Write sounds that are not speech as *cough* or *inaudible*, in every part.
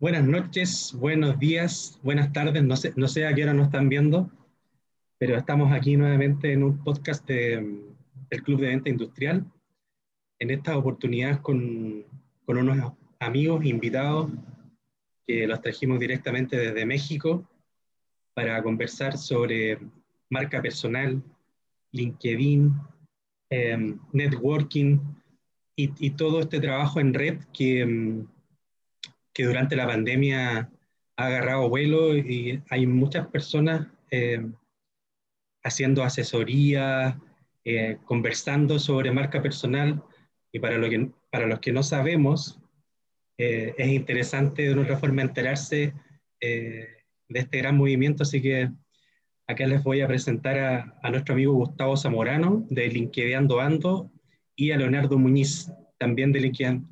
Buenas noches, buenos días, buenas tardes, no sé, no sé a qué hora nos están viendo, pero estamos aquí nuevamente en un podcast del Club de Venta Industrial, en esta oportunidad con, con unos amigos invitados que los trajimos directamente desde México para conversar sobre marca personal, LinkedIn, em, networking y, y, todo este trabajo en red que em, que durante la pandemia ha agarrado vuelo y hay muchas personas eh, haciendo asesoría, eh, conversando sobre marca personal y para, lo que, para los que no sabemos, eh, es interesante de otra forma enterarse de este gran movimiento, así que acá les voy a presentar a, a nuestro amigo Gustavo Zamorano de LinkedIn Ando y a Leonardo Muñiz, también de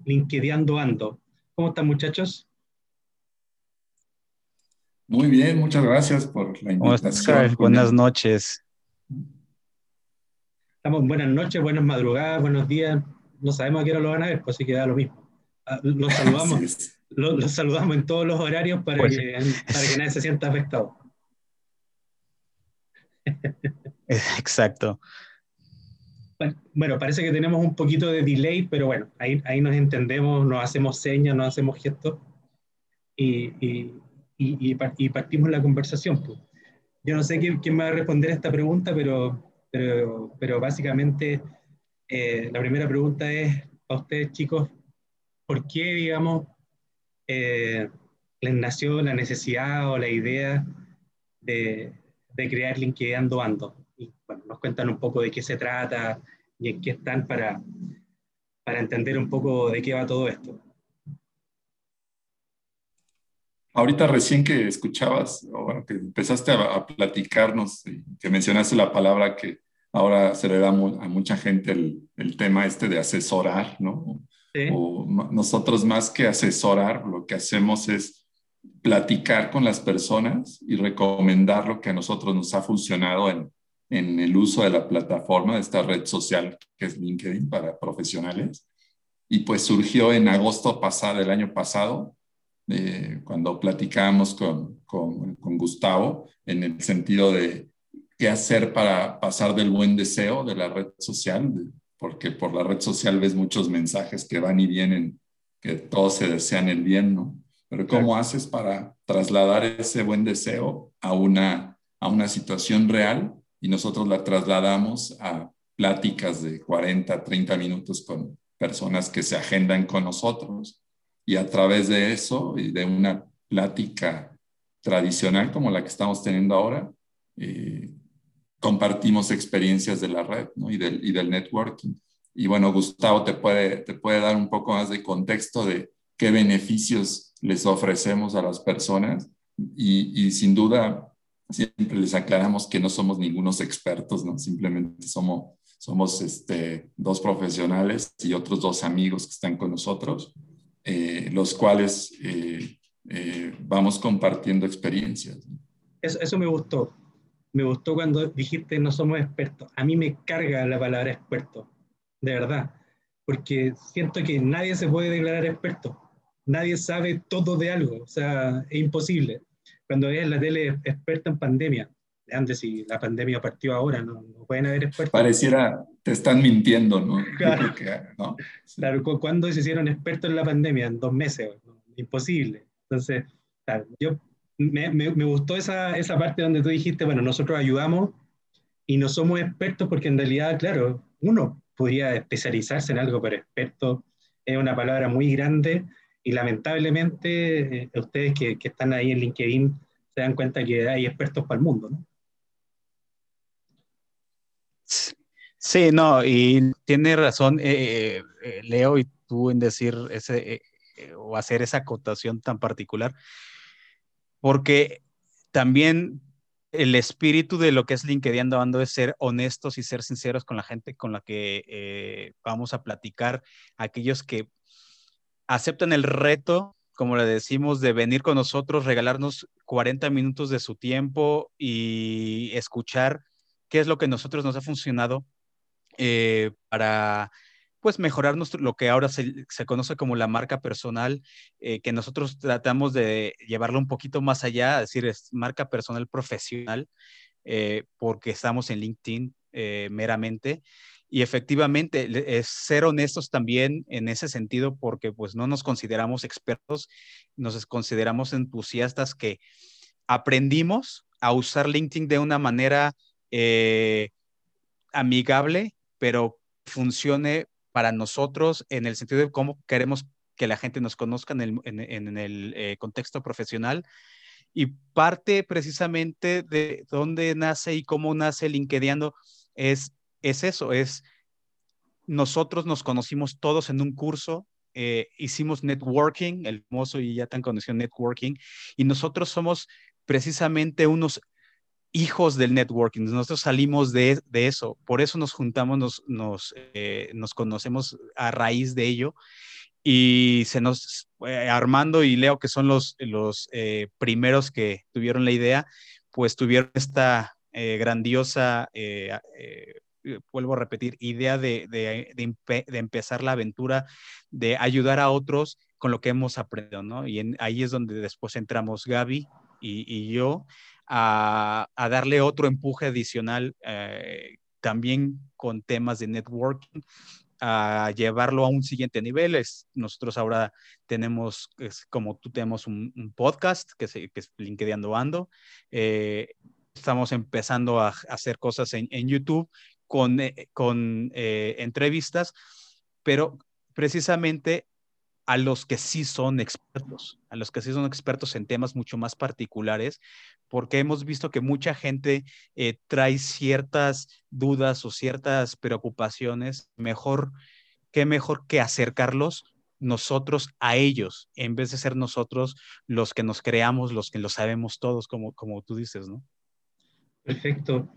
LinkedIn Ando. ¿Cómo están muchachos? Muy bien, muchas gracias por la invitación. Buenas noches. Estamos buenas noches, buenas madrugadas, buenos días. No sabemos a qué hora lo van a ver, pues así que da lo mismo. Ah, los saludamos, los, saludamos en todos los horarios para, pues que, para que nadie se sienta afectado. *laughs* Exacto. Bueno, parece que tenemos un poquito de delay, pero bueno, ahí, ahí nos entendemos, nos hacemos señas, nos hacemos gestos y, y, y, partimos la conversación. Pues. Yo no sé quién, quién, va a responder a esta pregunta, pero, pero, pero básicamente eh, la primera pregunta es a ustedes chicos, ¿por qué, digamos, eh, les nació la necesidad o la idea de, de crear LinkedIn Ando Ando? Cuentan un poco de qué se trata y en qué están para, para entender un poco de qué va todo esto. Ahorita recién que escuchabas, o bueno, que empezaste a, platicarnos, que mencionaste la palabra que ahora se le da a mucha gente el, el tema este de asesorar, ¿no? ¿Sí? O nosotros más que asesorar, lo que hacemos es platicar con las personas y recomendar lo que a nosotros nos ha funcionado en, en el uso de la plataforma, de esta red social que es LinkedIn para profesionales. Y pues surgió en agosto pasado, del año pasado, eh, cuando platicábamos con, con, con, Gustavo en el sentido de qué hacer para pasar del buen deseo de la red social, porque por la red social ves muchos mensajes que van y vienen, que todos se desean el bien, ¿no? Pero ¿cómo haces para trasladar ese buen deseo a una, a una situación real y nosotros la trasladamos a pláticas de 40, 30 minutos con personas que se agendan con nosotros. Y a través de eso y de una plática tradicional como la que estamos teniendo ahora, eh, compartimos experiencias de la red y, del, y del networking. Y bueno, Gustavo te puede, te puede dar un poco más de contexto de qué beneficios les ofrecemos a las personas. Y, y sin duda siempre les aclaramos que no somos ningunos expertos, ¿no? Simplemente somos, somos este, dos profesionales y otros dos amigos que están con nosotros, eh, los cuales eh, eh, vamos compartiendo experiencias. Eso, eso, me gustó. Me gustó cuando dijiste no somos expertos. A mí me carga la palabra experto, de verdad, porque siento que nadie se puede declarar experto. Nadie sabe todo de algo, o sea, es imposible cuando ves la tele experta en pandemia, antes si la pandemia partió ahora, no, pueden haber expertos. Pareciera, te están mintiendo, ¿no? *laughs* Claro, ¿no? claro ¿cuándo se hicieron expertos en la pandemia? En dos meses, imposible. Entonces, claro, yo, me, me, me, gustó esa, esa parte donde tú dijiste, bueno, nosotros ayudamos y no somos expertos porque en realidad, claro, uno podría especializarse en algo, pero experto es una palabra muy grande y lamentablemente eh, ustedes que, que, están ahí en LinkedIn se dan cuenta que hay expertos para el mundo, ¿no? Sí, no, y tiene razón eh, eh, Leo y tú en decir ese o hacer esa acotación tan particular, porque también el espíritu de lo que es LinkedIn dando es ser honestos y ser sinceros con la gente con la que vamos a platicar, aquellos que aceptan el reto, como le decimos, de venir con nosotros, regalarnos 40 minutos de su tiempo y escuchar qué es lo que a nosotros nos ha funcionado eh, para pues mejorar nuestro, lo que ahora se, conoce como la marca personal, eh, que nosotros tratamos de llevarlo un poquito más allá, es decir, es marca personal profesional, eh, porque estamos en LinkedIn meramente. Y efectivamente, es ser honestos también en ese sentido, porque pues no nos consideramos expertos, nos consideramos entusiastas que aprendimos a usar LinkedIn de una manera amigable, pero funcione para nosotros en el sentido de cómo queremos que la gente nos conozca en el, eh, contexto profesional. Y parte precisamente de dónde nace y cómo nace LinkedIn es, es eso, es nosotros nos conocimos todos en un curso, eh, hicimos networking, el famoso y ya tan conocido networking, y nosotros somos precisamente unos hijos del networking, nosotros salimos de, eso, por eso nos juntamos, nos, nos, eh, nos, conocemos a raíz de ello y se nos, eh, Armando y Leo, que son los, los eh, primeros que tuvieron la idea, pues tuvieron esta grandiosa, vuelvo a repetir, idea de, de, de, empezar la aventura, de ayudar a otros con lo que hemos aprendido, ¿no? Y ahí es donde después entramos Gaby y, y yo a, darle otro empuje adicional eh, también con temas de networking, a llevarlo a un siguiente nivel. Es, nosotros ahora tenemos, como tú tenemos un, podcast que, que, es LinkedIn Ando. Eh, estamos empezando a, hacer cosas en, YouTube con, eh, con entrevistas, pero precisamente a los que sí son expertos, a los que sí son expertos en temas mucho más particulares, porque hemos visto que mucha gente eh, trae ciertas dudas o ciertas preocupaciones, mejor, qué mejor que acercarlos nosotros a ellos, en vez de ser nosotros los que nos creamos, los que lo sabemos todos, como, como tú dices, ¿no? Perfecto.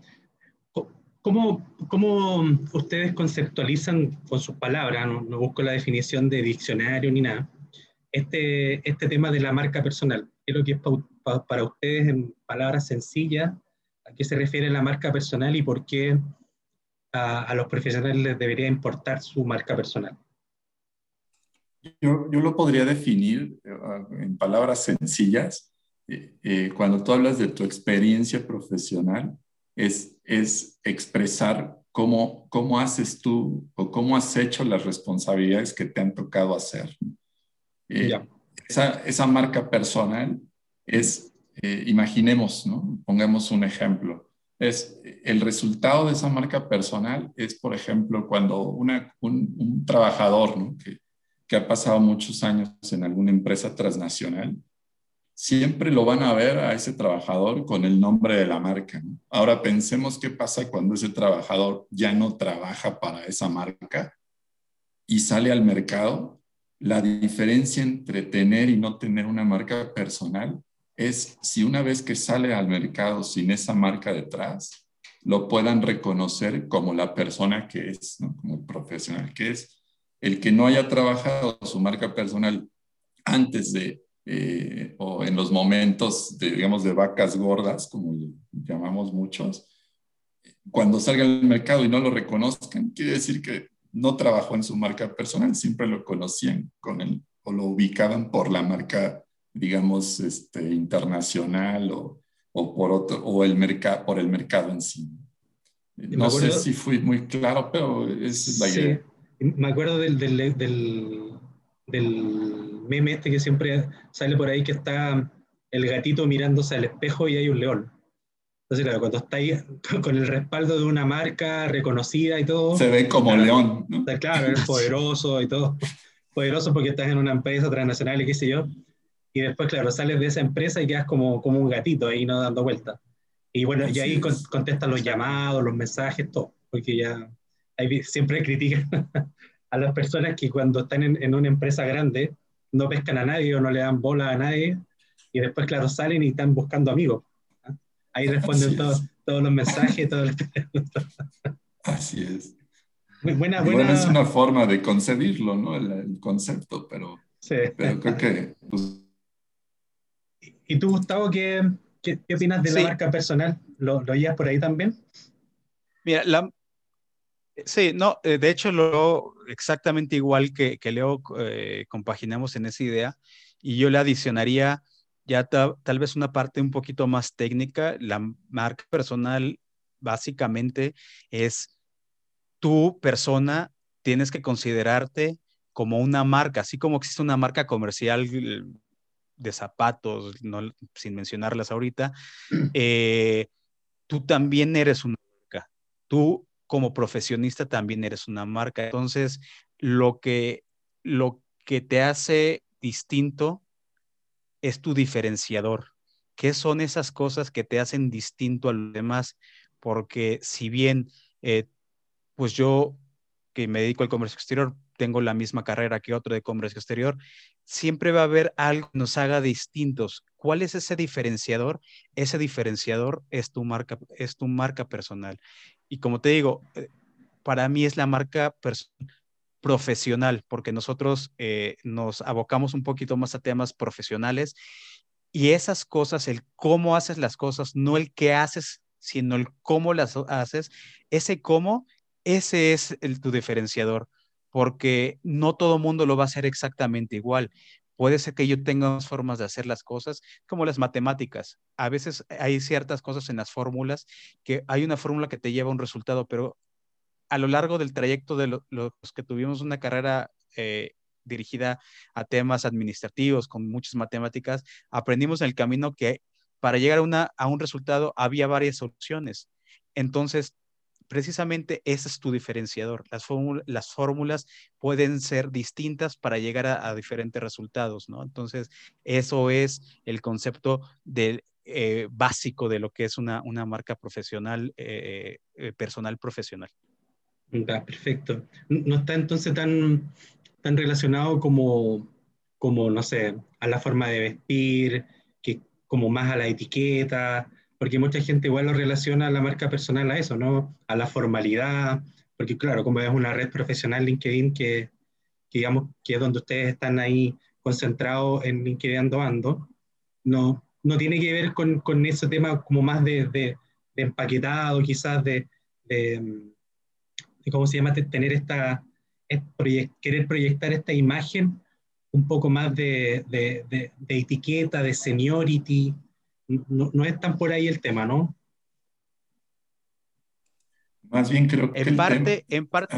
¿Cómo, ¿Cómo, ustedes conceptualizan con sus palabras, no, busco la definición de diccionario ni nada, este, este tema de la marca personal? ¿Qué es lo que es para ustedes en palabras sencillas? ¿A qué se refiere la marca personal y por qué a, a los profesionales les debería importar su marca personal? Yo, yo lo podría definir eh, en palabras sencillas. Eh, eh, cuando tú hablas de tu experiencia profesional, es, es expresar cómo, cómo haces tú o cómo has hecho las responsabilidades que te han tocado hacer. Eh, esa, esa, marca personal es, eh, imaginemos, ¿no? pongamos un ejemplo, es el resultado de esa marca personal es, por ejemplo, cuando una, un, un, trabajador ¿no? que, que ha pasado muchos años en alguna empresa transnacional, siempre lo van a ver a ese trabajador con el nombre de la marca. Ahora pensemos qué pasa cuando ese trabajador ya no trabaja para esa marca y sale al mercado. La diferencia entre tener y no tener una marca personal es si una vez que sale al mercado sin esa marca detrás, lo puedan reconocer como la persona que es, como el profesional que es. El que no haya trabajado su marca personal antes de eh, o en los momentos, de, digamos, de vacas gordas, como llamamos muchos, cuando salga al mercado y no lo reconozcan, quiere decir que no trabajó en su marca personal, siempre lo conocían con él o lo ubicaban por la marca, digamos, este, internacional o, o por otro, o el mercado, por el mercado en sí. No sé si fui muy claro, pero esa es la idea. Me acuerdo del, del, del, del meme este que siempre sale por ahí que está el gatito mirándose al espejo y hay un león. Entonces, claro, cuando está ahí *laughs* con el respaldo de una marca reconocida y todo. Se ve como león. ¿no? Claro, es *laughs* poderoso y todo. Poderoso porque estás en una empresa transnacional y qué sé yo. Y después, claro, sales de esa empresa y quedas como, como un gatito ahí, no dando vueltas. Y bueno, y ahí contestan los llamados, los mensajes, todo. Porque ya siempre critican *laughs* a las personas que cuando están en, en una empresa grande no pescan a nadie o no le dan bola a nadie, y después, claro, salen y están buscando amigos. ¿ah? Ahí responden todos, todos los mensajes, todo Así es. Muy buena, buena... es una forma de concebirlo, ¿no? El, concepto, pero, sí. pero creo que... Pues ¿Y tú, Gustavo, qué, qué, opinas de la marca personal? ¿Lo, ¿Lo oías por ahí también? Mira, la, Sí, no, eh, de hecho lo exactamente igual que, que Leo eh, compaginamos en esa idea y yo le adicionaría ya tal vez una parte un poquito más técnica. La marca personal básicamente es tu persona, tienes que considerarte como una marca, así como existe una marca comercial de zapatos, sin mencionarlas ahorita, *clears throat* eh, tú también eres una marca. Tú como profesionista también eres una marca. Entonces, lo que, lo que te hace distinto es tu diferenciador. ¿Qué son esas cosas que te hacen distinto a los demás? Porque si bien, eh, pues yo que me dedico al comercio exterior, tengo la misma carrera que otro de comercio exterior, siempre va a haber algo que nos haga distintos. ¿Cuál es ese diferenciador? Ese diferenciador es tu marca, es tu marca personal. Y como te digo, eh, para mí es la marca profesional, porque nosotros eh, nos abocamos un poquito más a temas profesionales y esas cosas, el cómo haces las cosas, no el qué haces, sino el cómo las haces, ese cómo, ese es el, tu diferenciador, porque no todo mundo lo va a hacer exactamente igual. Puede ser que yo tenga formas de hacer las cosas, como las matemáticas. A veces hay ciertas cosas en las fórmulas que hay una fórmula que te lleva a un resultado, pero a lo largo del trayecto de los que tuvimos una carrera eh, dirigida a temas administrativos con muchas matemáticas, aprendimos en el camino que para llegar a, un resultado había varias soluciones. Entonces, precisamente ese es tu diferenciador. Las, las fórmulas pueden ser distintas para llegar a, diferentes resultados, ¿no? Entonces, eso es el concepto eh, básico de lo que es una, una marca profesional, eh, eh, personal profesional. perfecto. No está entonces tan, tan relacionado como, como, no sé, a la forma de vestir, que como más a la etiqueta, porque mucha gente igual lo relaciona a la marca personal a eso, ¿no? A la formalidad, porque claro, como es una red profesional LinkedIn que, digamos que es donde ustedes están ahí concentrados en LinkedIn ando, no, no tiene que ver con, con ese tema como más de, de, empaquetado, quizás de, de, ¿cómo se llama? tener esta, querer proyectar esta imagen un poco más de, de, etiqueta, de seniority, no, no, es tan por ahí el tema, ¿no? Más bien creo que... En parte, en parte...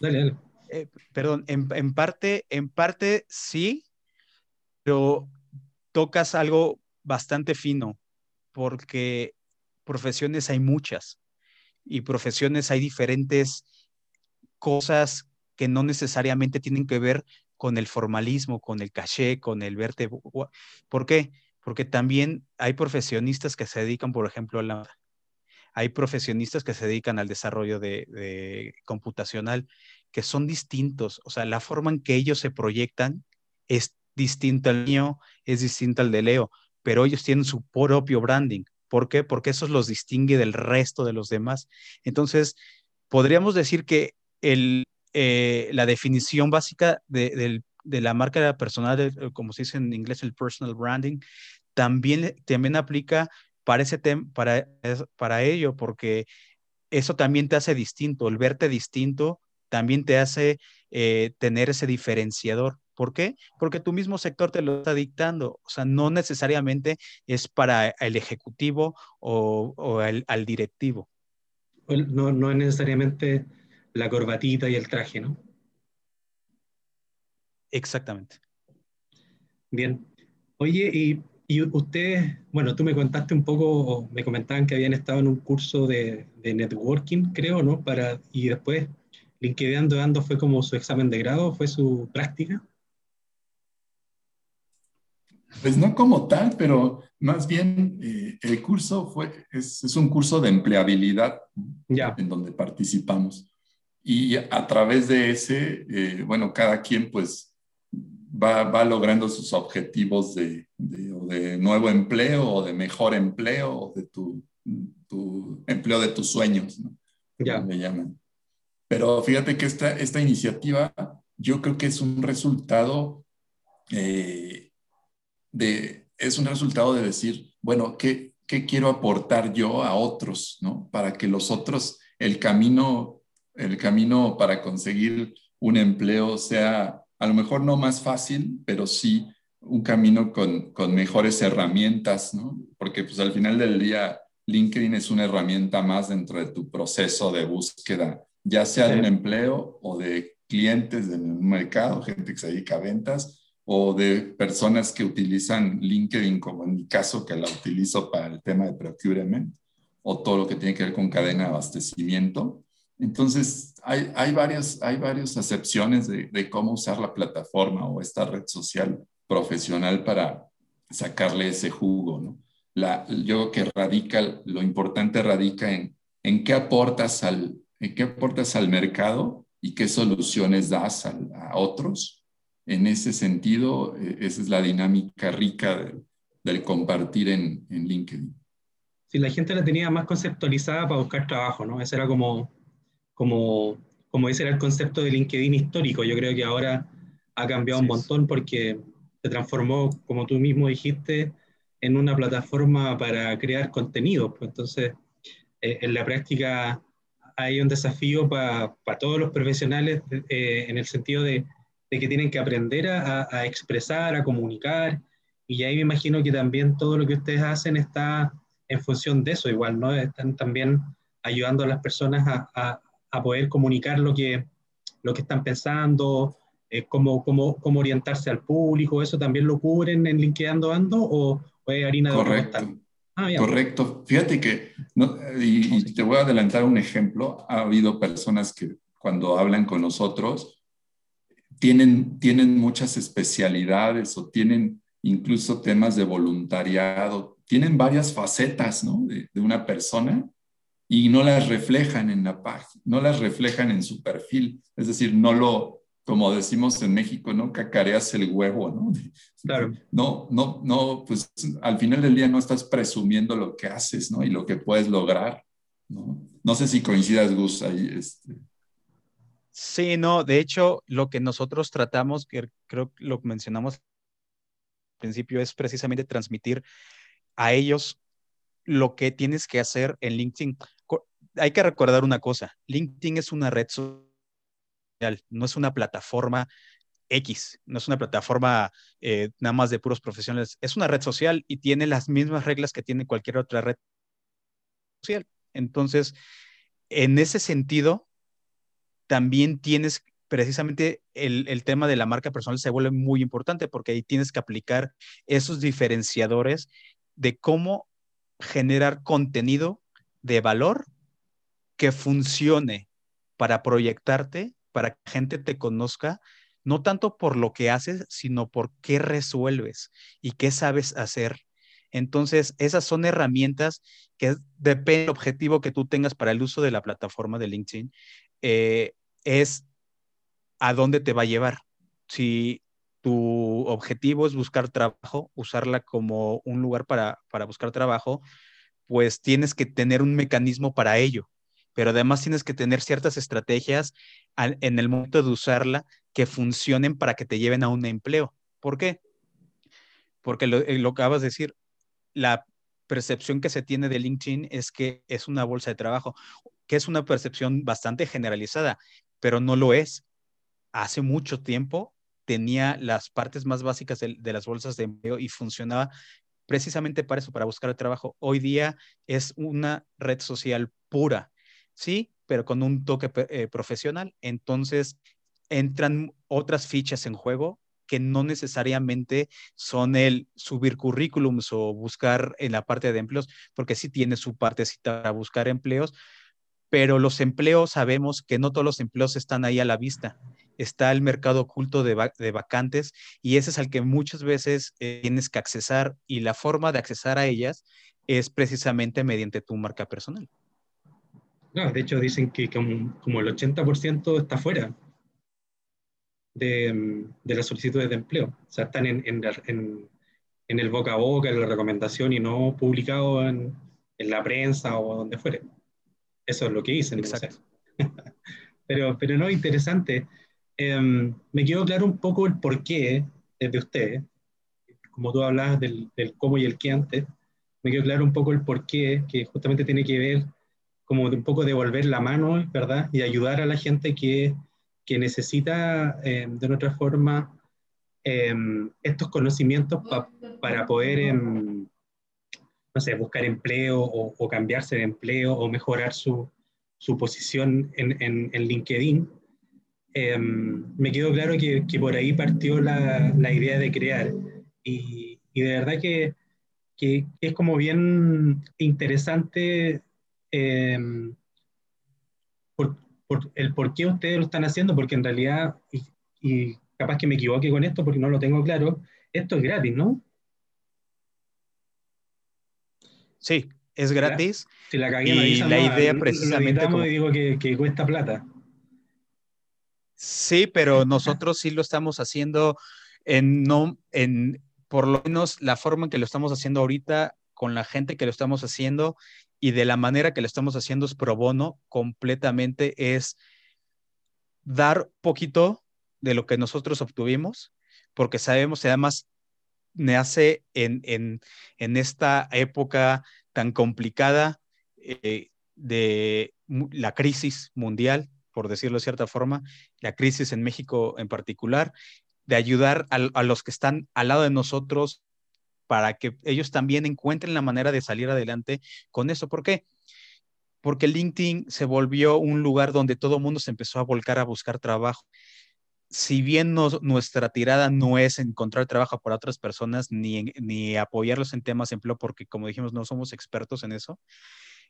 Dale, dale. Eh, perdón, en, en, parte, en parte sí, pero tocas algo bastante fino, porque profesiones hay muchas y profesiones hay diferentes cosas que no necesariamente tienen que ver con el formalismo, con el caché, con el verte. ¿Por qué? Porque también hay profesionistas que se dedican, por ejemplo, a la... Hay profesionistas que se dedican al desarrollo de, computacional, que son distintos. O sea, la forma en que ellos se proyectan es distinta al mío, es distinta al de Leo, pero ellos tienen su propio branding. ¿Por qué? Porque eso los distingue del resto de los demás. Entonces, podríamos decir que el, eh, la definición básica de, de, la marca personal, como se dice en inglés, el personal branding, también, también aplica para, ese para, para ello, porque eso también te hace distinto, el verte distinto también te hace eh, tener ese diferenciador. ¿Por qué? Porque tu mismo sector te lo está dictando. O sea, no necesariamente es para el ejecutivo o, o al directivo. No, no es necesariamente la corbatita y el traje, ¿no? Exactamente. Bien. Oye, y y ustedes, bueno, tú me contaste un poco, me comentaban que habían estado en un curso de, de networking, creo, ¿no? Para, y después LinkedIn Ando Ando fue como su examen de grado, fue su práctica. Pues no como tal, pero más bien eh, el curso fue, es, es, un curso de empleabilidad ya. en donde participamos. Y a través de ese, eh, bueno, cada quien pues va, va logrando sus objetivos de, de, nuevo empleo o de mejor empleo o de tu, tu empleo de tus sueños, ¿no? Ya. Me llaman. Pero fíjate que esta, esta iniciativa yo creo que es un resultado eh, de, es un resultado de decir, bueno, ¿qué, ¿qué quiero aportar yo a otros, ¿no? Para que los otros, el camino el camino para conseguir un empleo sea a lo mejor no más fácil, pero sí un camino con, con mejores herramientas, ¿no? Porque pues al final del día LinkedIn es una herramienta más dentro de tu proceso de búsqueda, ya sea de un empleo o de clientes en un mercado, gente que se dedica a ventas, o de personas que utilizan LinkedIn, como en mi caso, que la utilizo para el tema de procurement, o todo lo que tiene que ver con cadena de abastecimiento. Entonces, hay, hay, varias, hay varias acepciones de, de cómo usar la plataforma o esta red social profesional para sacarle ese jugo, ¿no? La, yo creo que radica, lo importante radica en, en qué aportas al, en qué aportas al mercado y qué soluciones das a, a otros. En ese sentido, eh, esa es la dinámica rica de, del compartir en, en, LinkedIn. Sí, la gente la tenía más conceptualizada para buscar trabajo, ¿no? Ese era como, como, como ese era el concepto de LinkedIn histórico. Yo creo que ahora ha cambiado sí, un montón porque se transformó, como tú mismo dijiste, en una plataforma para crear contenido. Pues entonces, eh, en la práctica hay un desafío para pa todos los profesionales eh, en el sentido de, de, que tienen que aprender a, a, expresar, a comunicar, y ahí me imagino que también todo lo que ustedes hacen está en función de eso, igual, ¿no? Están también ayudando a las personas a, a, a poder comunicar lo que, lo que están pensando, eh, cómo, cómo, cómo, orientarse al público, ¿eso también lo cubren en LinkedIn Ando o, o es harina de Correcto. Ah, Correcto. Fíjate que, no, y, y, te voy a adelantar un ejemplo, ha habido personas que cuando hablan con nosotros tienen, tienen muchas especialidades o tienen incluso temas de voluntariado, tienen varias facetas ¿no? de, de una persona y no las reflejan en la página, no las reflejan en su perfil, es decir, no lo, como decimos en México, ¿no? Cacareas el huevo, ¿no? *laughs* Claro. No, no, no, pues al final del día no estás presumiendo lo que haces, ¿no? Y lo que puedes lograr, ¿no? No sé si coincidas, Gus, ahí. Este. Sí, no, de hecho, lo que nosotros tratamos, que creo que lo mencionamos al principio, es precisamente transmitir a ellos lo que tienes que hacer en LinkedIn. Hay que recordar una cosa, LinkedIn es una red social no es una plataforma X, no es una plataforma eh, nada más de puros profesionales, es una red social y tiene las mismas reglas que tiene cualquier otra red social. Entonces, en ese sentido, también tienes precisamente el, el, tema de la marca personal se vuelve muy importante porque ahí tienes que aplicar esos diferenciadores de cómo generar contenido de valor que funcione para proyectarte para que gente te conozca, no tanto por lo que haces, sino por qué resuelves y qué sabes hacer. Entonces, esas son herramientas que depende del objetivo que tú tengas para el uso de la plataforma de LinkedIn, eh, es a dónde te va a llevar. Si tu objetivo es buscar trabajo, usarla como un lugar para, para buscar trabajo, pues tienes que tener un mecanismo para ello pero además tienes que tener ciertas estrategias en el momento de usarla que funcionen para que te lleven a un empleo. ¿Por qué? Porque lo, eh, lo acabas de decir, la percepción que se tiene de LinkedIn es que es una bolsa de trabajo, que es una percepción bastante generalizada, pero no lo es. Hace mucho tiempo tenía las partes más básicas de, las bolsas de empleo y funcionaba precisamente para eso, para buscar trabajo. Hoy día es una red social pura sí, pero con un toque eh, profesional. Entonces entran otras fichas en juego que no necesariamente son el subir currículums o buscar en la parte de empleos, porque sí tiene su partecita para buscar empleos, pero los empleos sabemos que no todos los empleos están ahí a la vista. Está el mercado oculto de, vac de vacantes y ese es al que muchas veces eh, tienes que accesar y la forma de accesar a ellas es precisamente mediante tu marca personal. No, de hecho dicen que como, como el 80% está fuera de, de, las solicitudes de empleo. O sea, están en, en, en, en, el boca a boca, en la recomendación y no publicado en, la prensa o donde fuere. Eso es lo que dicen. Exacto. *laughs* pero, pero no, interesante. Eh, me quedó claro un poco el porqué de usted. Como tú hablabas del, del cómo y el qué antes, me quedó claro un poco el porqué, que justamente tiene que ver como un poco devolver la mano, ¿verdad? Y ayudar a la gente que, que necesita eh, de otra forma em, estos conocimientos para poder, no sé, buscar empleo o, cambiarse de empleo o mejorar su, su posición en, en, en LinkedIn. Em, me quedó claro que, que, por ahí partió la, la idea de crear. Y, y de verdad que, que, es como bien interesante por, por, el por qué ustedes lo están haciendo, porque en realidad, y, y, capaz que me equivoque con esto porque no lo tengo claro, esto es gratis, ¿no? Sí, es gratis. Si la cagué, y la idea precisamente... Como... y digo que, que cuesta plata. Sí, pero nosotros sí lo estamos haciendo en, no, en, por lo menos la forma en que lo estamos haciendo ahorita, con la gente que lo estamos haciendo y de la manera que lo estamos haciendo es pro bono completamente, es dar poquito de lo que nosotros obtuvimos, porque sabemos que además nace en, en, en esta época tan complicada eh, de la crisis mundial, por decirlo de cierta forma, la crisis en México en particular, de ayudar a, los que están al lado de nosotros para que ellos también encuentren la manera de salir adelante con eso. ¿Por qué? Porque LinkedIn se volvió un lugar donde todo el mundo se empezó a volcar a buscar trabajo. Si bien nuestra tirada no es encontrar trabajo para otras personas ni, ni apoyarlos en temas de empleo, porque como dijimos, no somos expertos en eso,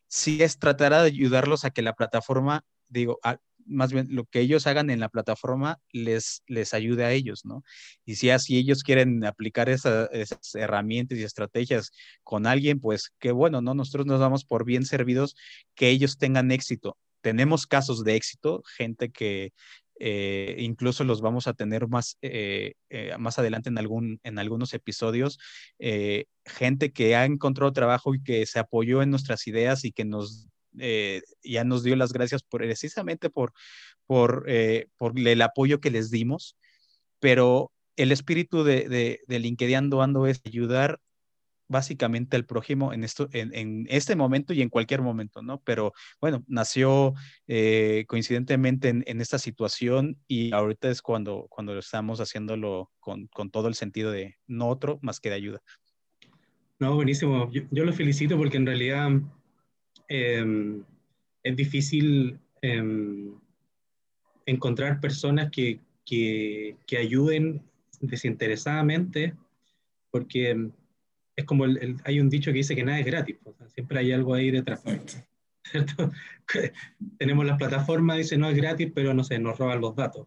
sí es tratar de ayudarlos a que la plataforma, digo, a, más bien lo que ellos hagan en la plataforma les, les ayude a ellos, ¿no? Y si así ellos quieren aplicar esa, esas herramientas y estrategias con alguien, pues qué bueno, ¿no? Nosotros nos damos por bien servidos que ellos tengan éxito. Tenemos casos de éxito, gente que eh, incluso los vamos a tener más, eh, eh, más adelante en, algún, en algunos episodios, gente que ha encontrado trabajo y que se apoyó en nuestras ideas y que nos eh, ya nos dio las gracias precisamente por, por, eh, por, el apoyo que les dimos, pero el espíritu de, de, de LinkedIn Ando es ayudar básicamente al prójimo en, esto, en, este momento y en cualquier momento, ¿no? Pero bueno, nació eh, coincidentemente en, en, esta situación y ahorita es cuando, cuando estamos haciéndolo con, con, todo el sentido de no otro más que de ayuda. No, buenísimo. Yo, yo lo felicito porque en realidad eh, es difícil eh, encontrar personas que, que, que, ayuden desinteresadamente, porque es como el, el, hay un dicho que dice que nada es gratis, o sea, siempre hay algo ahí detrás. ¿cierto? *laughs* Tenemos las plataformas, dice no es gratis, pero no sé, nos roban los datos.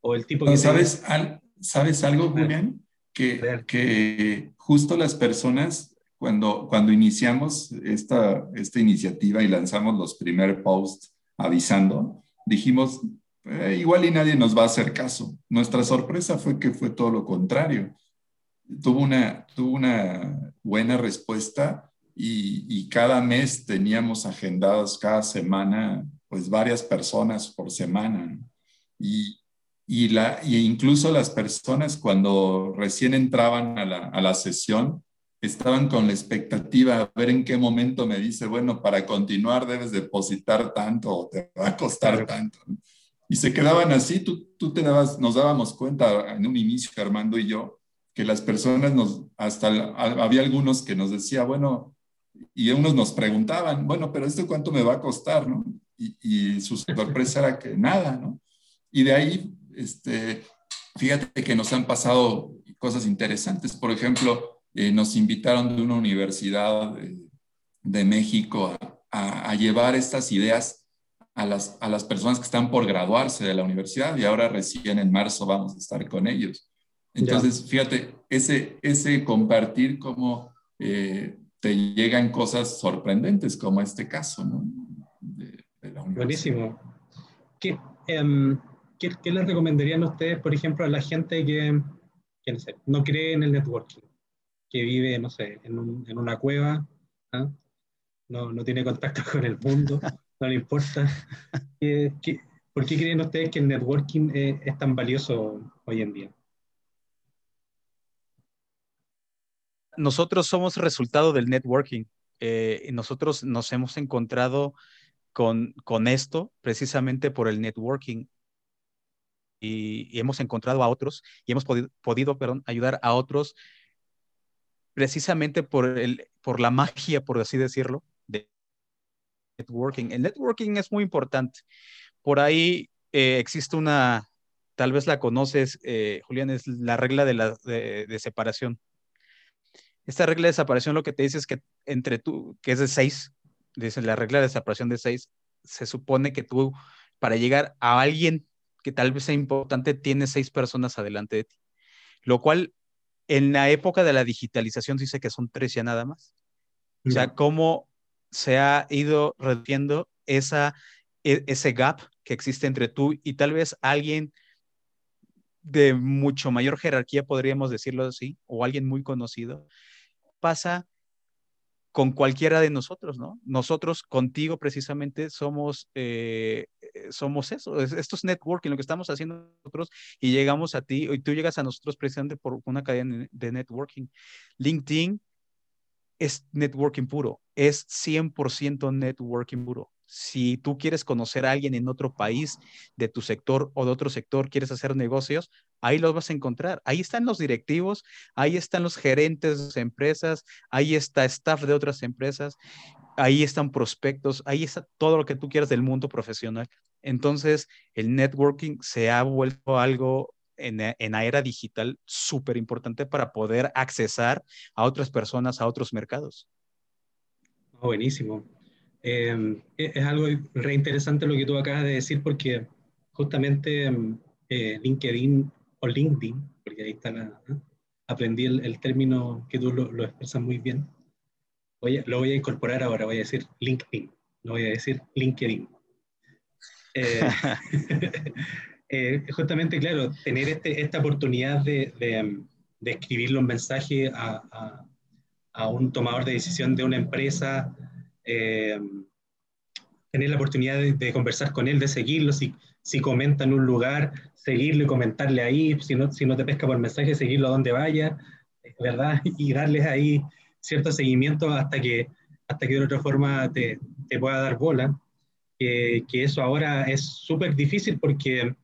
O el tipo que... ¿Sabes, al, ¿sabes algo, Julián? Que, que justo las personas cuando, cuando iniciamos esta, esta iniciativa y lanzamos los primeros posts avisando, dijimos, eh, igual y nadie nos va a hacer caso. Nuestra sorpresa fue que fue todo lo contrario. Tuvo una, tuvo una buena respuesta y, y cada mes teníamos agendados cada semana, pues varias personas por semana. Y, y, la, y incluso las personas cuando recién entraban a la, a la sesión, estaban con la expectativa a ver en qué momento me dice, bueno, para continuar debes depositar tanto o te va a costar tanto. Y se quedaban así, tú, tú te dabas, nos dábamos cuenta en un inicio, Armando y yo, que las personas nos, hasta había algunos que nos decía, bueno, y unos nos preguntaban, bueno, pero esto cuánto me va a costar, ¿no? Y, y su sorpresa era que nada, ¿no? Y de ahí, este, fíjate que nos han pasado cosas interesantes. Por ejemplo, eh, nos invitaron de una universidad de, de México a, a, a, llevar estas ideas a las, a las personas que están por graduarse de la universidad y ahora recién en marzo vamos a estar con ellos. Entonces, ya. fíjate, ese, ese compartir cómo eh, te llegan cosas sorprendentes como este caso, ¿no? De, de la Buenísimo. ¿Qué, um, ¿qué, ¿Qué, les recomendarían ustedes, por ejemplo, a la gente que, que no cree en el networking? Que vive, no sé, en, un, en una cueva, ¿ah? no, no, tiene contacto *laughs* con el mundo, no le importa. *laughs* ¿Qué, qué, por qué creen ustedes que el networking es, es tan valioso hoy en día? Nosotros somos resultado del networking. Eh, nosotros nos hemos encontrado con, con esto precisamente por el networking y, hemos encontrado a otros y hemos podido, podido perdón, ayudar a otros precisamente por, el, por la magia, por así decirlo, de networking. El networking es muy importante. Por ahí eh, existe una, tal vez la conoces, eh, Julián, es la regla de, la, de, separación. Esta regla de separación lo que te dice es que entre tú, que es de seis, dice la regla de separación de seis, se supone que tú, para llegar a alguien que tal vez sea importante, tienes seis personas adelante de ti. Lo cual en la época de la digitalización dice que son tres ya nada más. O sea, cómo se ha ido reduciendo esa, e, ese gap que existe entre tú y tal vez alguien de mucho mayor jerarquía, podríamos decirlo así, o alguien muy conocido, pasa con cualquiera de nosotros, ¿no? Nosotros contigo precisamente somos, eh, eh, somos eso, esto es networking, lo que estamos haciendo nosotros y llegamos a ti y tú llegas a nosotros precisamente por una cadena de networking. LinkedIn es networking puro, es 100% networking puro. Si tú quieres conocer a alguien en otro país de tu sector o de otro sector, quieres hacer negocios, ahí los vas a encontrar. Ahí están los directivos, ahí están los gerentes de empresas, ahí está staff de otras empresas, ahí están prospectos, ahí está todo lo que tú quieras del mundo profesional. Entonces, el networking se ha vuelto algo en, la era digital súper importante para poder accesar a otras personas, a otros mercados. buenísimo. Em, e, es algo re interesante lo que tú acabas de decir porque justamente em, eh, LinkedIn o LinkedIn, porque ahí está la, aprendí el, término que tú lo, expresas muy bien. lo voy a incorporar ahora, voy a decir LinkedIn, no voy a decir LinkedIn. Eh, *laughs* *laughs* eh, justamente, claro, tener este, esta oportunidad de, de, de escribirle un mensaje a, a, a, un tomador de decisión de una empresa, eh, tener la oportunidad de, de, conversar con él, de seguirlo, si, si comenta en un lugar, seguirlo y comentarle ahí, si no, si no te pesca por mensaje, seguirlo a donde vaya, ¿verdad? *laughs* Y darles ahí cierto seguimiento hasta que, hasta que de otra forma te, te pueda dar bola. que eso ahora es súper difícil porque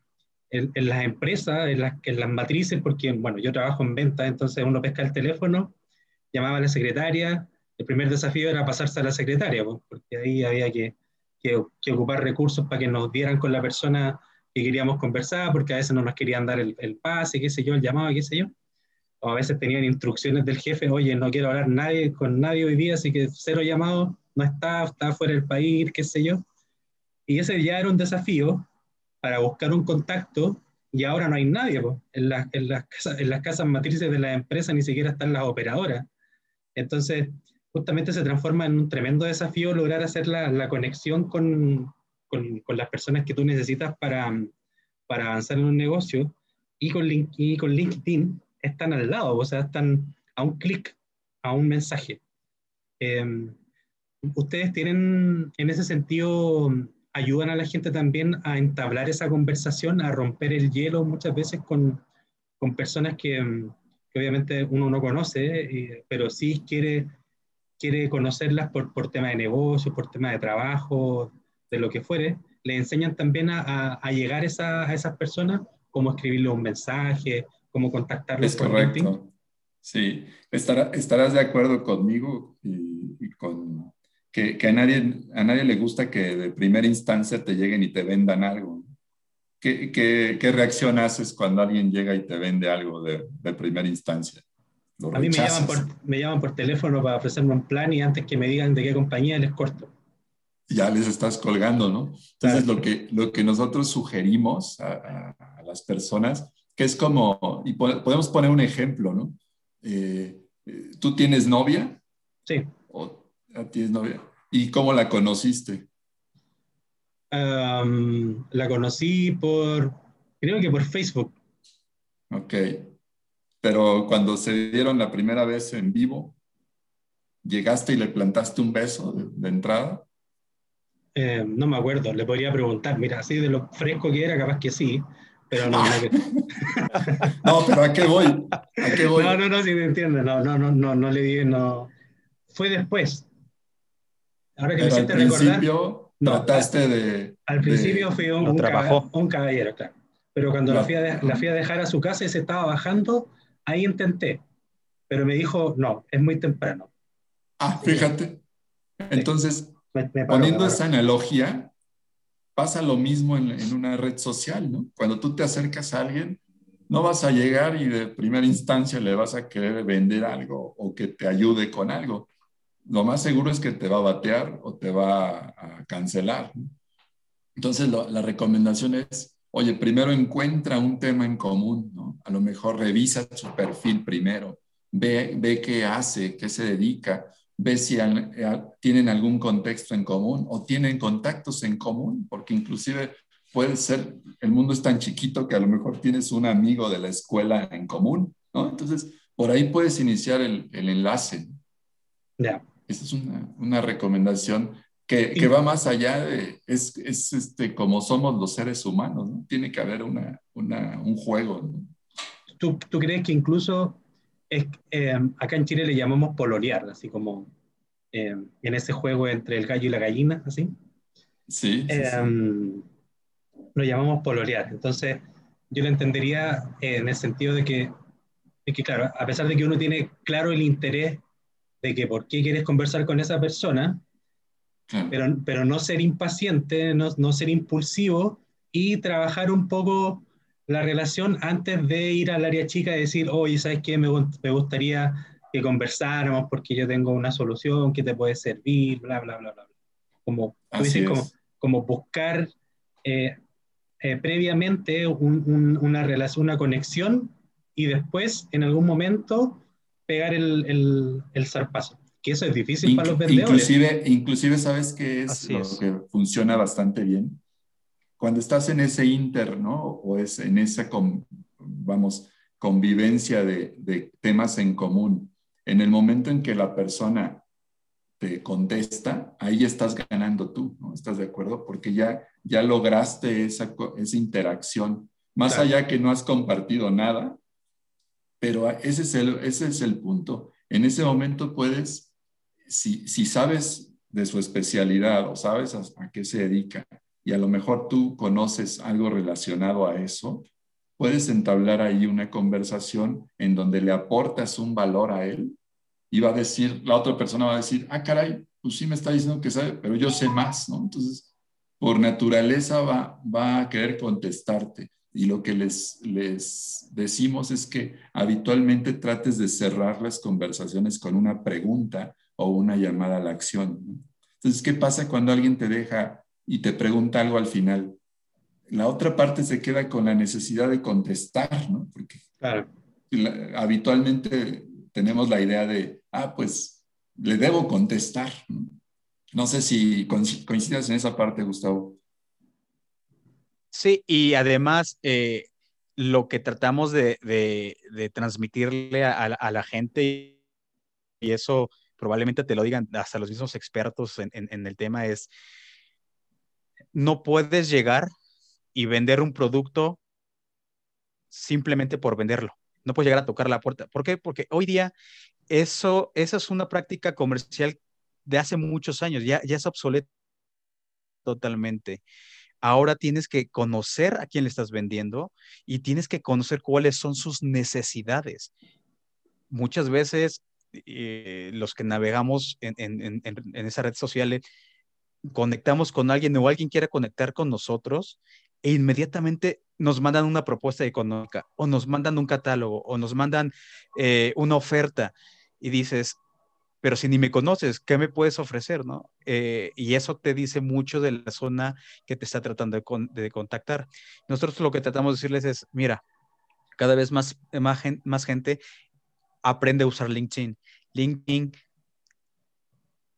en, en, las empresas, en las, en las matrices, porque, bueno, yo trabajo en venta, entonces uno pesca el teléfono, llamaba a la secretaria, el primer desafío era pasarse a la secretaria, porque ahí había que que, ocupar recursos para que nos dieran con la persona que queríamos conversar, porque a veces no nos querían dar el, el pase, qué sé yo, el llamado, qué sé yo. O a veces tenían instrucciones del jefe, oye, no quiero hablar nadie, con nadie hoy día, así que cero llamado, no está, está fuera del país, qué sé yo. Y ese ya era un desafío para buscar un contacto y ahora no hay nadie. En, la, en, las casas, en las casas matrices de la empresa ni siquiera están las operadoras. Entonces, justamente se transforma en un tremendo desafío lograr hacer la, la conexión con, con, con, las personas que tú necesitas para, para avanzar en un negocio y con, y con LinkedIn están al lado, o sea, están a un clic, a un mensaje. Em, ustedes tienen, en ese sentido, ayudan a la gente también a entablar esa conversación, a romper el hielo muchas veces con, con personas que, que, obviamente uno no conoce, eh, pero sí quiere quiere conocerlas por, por tema de negocio, por tema de trabajo, de lo que fuere, le enseñan también a, a, llegar esa, a esas personas, cómo escribirle un mensaje, cómo contactarles. Es correcto. Sí, Estará, estarás de acuerdo conmigo y, con que, que, a, nadie, a nadie le gusta que de primera instancia te lleguen y te vendan algo. ¿Qué, qué, qué reacción haces cuando alguien llega y te vende algo de, de primera instancia? A mí me llaman, por, me llaman por teléfono para ofrecerme un plan y antes que me digan de qué compañía les corto. Ya les estás colgando, ¿no? Entonces, lo, que, lo que nosotros sugerimos a, a, las personas, que es como, y podemos poner un ejemplo, ¿no? Eh, eh, ¿Tú tienes novia? Sí. ¿O tienes novia? ¿Y cómo la conociste? Um, la conocí por, creo que por Facebook. Ok. Pero cuando se dieron la primera vez en vivo, ¿llegaste y le plantaste un beso de, entrada? Eh, no me acuerdo, le podría preguntar. Mira, así de lo fresco que era, capaz que sí, pero no. no, *laughs* pero ¿a qué voy? ¿A qué voy? No, no, no, sí me entiendes. No, no, no, no, no le di, no. Fue después. Ahora que pero me siento recordar. trataste de... Al principio fui un, un, caballero, claro. Pero cuando la, fui a la fui a dejar a su casa y se estaba bajando, ahí intenté. Pero me dijo, no, es muy temprano. Ah, fíjate. Entonces, poniendo esa analogía, pasa lo mismo en, en, una red social, ¿no? Cuando tú te acercas a alguien, no vas a llegar y de primera instancia le vas a querer vender algo o que te ayude con algo. Lo más seguro es que te va a batear o te va a cancelar. Entonces, la recomendación es, oye, primero encuentra un tema en común, ¿no? A lo mejor revisa su perfil primero, ve, ve qué hace, qué se dedica, ve si tienen algún contexto en común o tienen contactos en común, porque inclusive puede ser, el mundo es tan chiquito que a lo mejor tienes un amigo de la escuela en común, ¿no? Entonces, por ahí puedes iniciar el, el enlace. Ya. Esa es una, una recomendación que, que, va más allá de, es, es, este, como somos los seres humanos, ¿no? Tiene que haber una, una, un juego, ¿no? ¿Tú, ¿Tú, crees que incluso es, eh, acá en Chile le llamamos pololear, así como eh, en ese juego entre el gallo y la gallina, así? Sí. sí, sí em, lo llamamos pololear. Entonces, yo lo entendería en el sentido de que, que, claro, a pesar de que uno tiene claro el interés de que por qué quieres conversar con esa persona, pero, pero no ser impaciente, no, no ser impulsivo y trabajar un poco la relación antes de ir al área chica y decir, oye, ¿sabes qué? Me, me, gustaría que conversáramos porque yo tengo una solución que te puede servir, bla, bla, bla, bla. Como, como, como, buscar eh, eh, previamente una relación, una conexión y después, en algún momento, pegar el, el, el zarpazo. Que eso es difícil para los vendedores. Inclusive, inclusive ¿sabes qué es lo que funciona bastante bien? Cuando estás en ese inter, ¿no? O es en esa, vamos, convivencia de, de temas en común. En el momento en que la persona te contesta, ahí estás ganando tú, ¿no? ¿Estás de acuerdo? Porque ya, ya lograste esa, esa interacción, más allá que no has compartido nada, pero ese es el, ese es el punto. En ese momento puedes, si, sabes de su especialidad o sabes a, a qué se dedica y a lo mejor tú conoces algo relacionado a eso, puedes entablar ahí una conversación en donde le aportas un valor a él y va a decir, la otra persona va a decir, ah, caray, pues sí me está diciendo que sabe, pero yo sé más, ¿no? Entonces, por naturaleza va, va a querer contestarte. Y lo que les, les decimos es que habitualmente trates de cerrar las conversaciones con una pregunta o una llamada a la acción. Entonces, ¿qué pasa cuando alguien te deja y te pregunta algo al final? La otra parte se queda con la necesidad de contestar, ¿no? Porque claro. habitualmente tenemos la idea de, ah, pues le debo contestar. No sé si coincidas en esa parte, Gustavo. Sí, y además eh, lo que tratamos de, transmitirle a, la gente, y eso probablemente te lo digan hasta los mismos expertos en el tema, es, no puedes llegar y vender un producto simplemente por venderlo no puedes llegar a tocar la puerta. ¿Por qué? Porque hoy día eso, esa es una práctica comercial de hace muchos años, ya, ya es obsoleto totalmente. Ahora tienes que conocer a quién le estás vendiendo y tienes que conocer cuáles son sus necesidades. Muchas veces eh, los que navegamos en, en, en, en esas redes sociales conectamos con alguien o alguien quiere conectar con nosotros e inmediatamente nos mandan una propuesta económica o nos mandan un catálogo o nos mandan eh, una oferta y dices, pero si ni me conoces, ¿qué me puedes ofrecer? ¿no? Eh, y eso te dice mucho de la zona que te está tratando de, contactar. Nosotros lo que tratamos de decirles es, mira, cada vez más, más gente aprende a usar LinkedIn. LinkedIn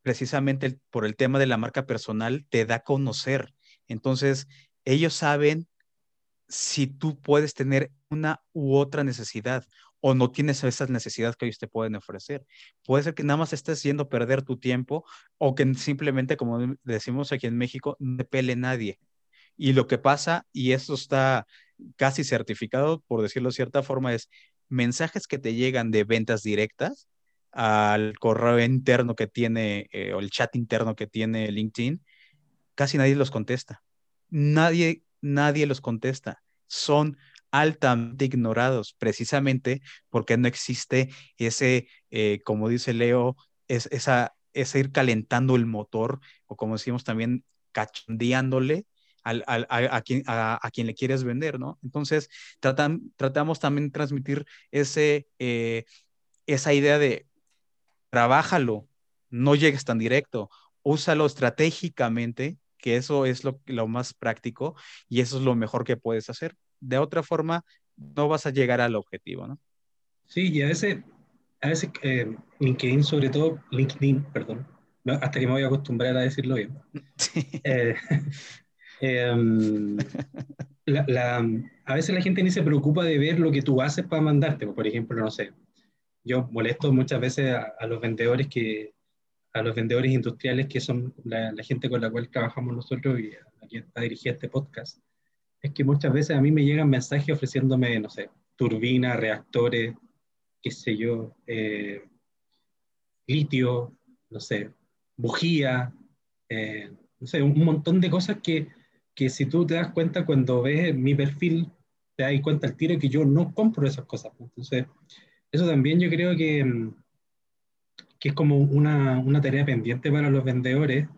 precisamente por el tema de la marca personal, te da a conocer. Entonces, ellos saben si tú puedes tener una u otra necesidad o no tienes esas necesidades que ellos te pueden ofrecer. Puede ser que nada más estés yendo a perder tu tiempo o que simplemente, como decimos aquí en México, no te pele nadie. Y lo que pasa, y esto está casi certificado, por decirlo de cierta forma, es mensajes que te llegan de ventas directas al correo interno que tiene eh, o el chat interno que tiene LinkedIn casi nadie los contesta. Nadie, nadie los contesta. Son altamente ignorados, precisamente porque no existe ese, eh, como dice Leo, es, esa, ese ir calentando el motor, o como decimos también, cachondeándole al, a, quien, a, quien, le quieres vender, ¿no? Entonces, tratan, tratamos también de transmitir ese, eh, esa idea de trabájalo, no llegues tan directo, úsalo estratégicamente, que eso es lo, lo más práctico y eso es lo mejor que puedes hacer de otra forma no vas a llegar al objetivo, ¿no? Sí, y a veces, a veces eh, LinkedIn, sobre todo, LinkedIn, perdón, hasta que me voy a acostumbrar a decirlo bien. *laughs* Eh, em, a veces la gente ni se preocupa de ver lo que tú haces para mandarte. Por ejemplo, no sé, yo molesto muchas veces a, los vendedores que a los vendedores industriales que son la, la, gente con la cual trabajamos nosotros y a quien está dirigido este podcast, es que muchas veces a mí me llegan mensajes ofreciéndome, no sé, turbinas, reactores, qué sé yo, eh, litio, no sé, bujía, eh, no sé, un montón de cosas que, que, si tú te das cuenta cuando ves mi perfil, te das cuenta al tiro que yo no compro esas cosas. Entonces, eso también yo creo que, que es como una, una tarea pendiente para los vendedores.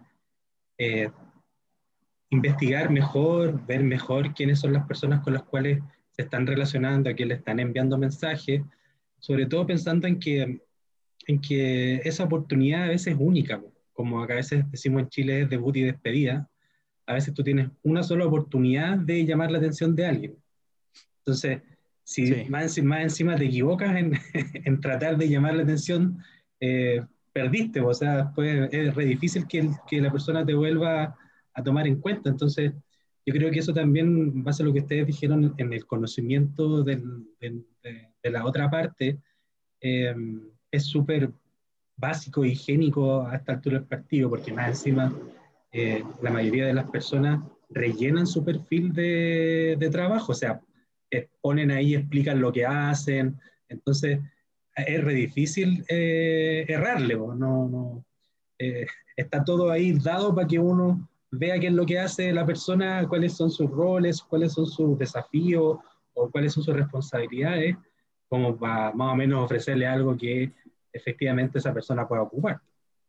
Eh, investigar mejor, ver mejor quiénes son las personas con las cuales se están relacionando, a quién le están enviando mensajes, sobre todo pensando en que, en que esa oportunidad a veces es única, como acá a veces decimos en Chile es debut y despedida, a veces tú tienes una sola oportunidad de llamar la atención de alguien. Entonces, si más, más, encima te equivocas en, *laughs* en, tratar de llamar la atención, eh, perdiste, o sea, después es re difícil que, que la persona te vuelva a tomar en cuenta. Entonces, yo creo que eso también, base a lo que ustedes dijeron en el conocimiento de, la otra parte, eh, es súper básico, higiénico a esta altura del partido, porque más encima eh, la mayoría de las personas rellenan su perfil de, trabajo, o sea, eh, ponen ahí, explican lo que hacen, entonces es re difícil errarle, no, no está todo ahí dado para que uno vea qué es lo que hace la persona, cuáles son sus roles, cuáles son sus desafíos o cuáles son sus responsabilidades, como para más o menos ofrecerle algo que efectivamente esa persona pueda ocupar.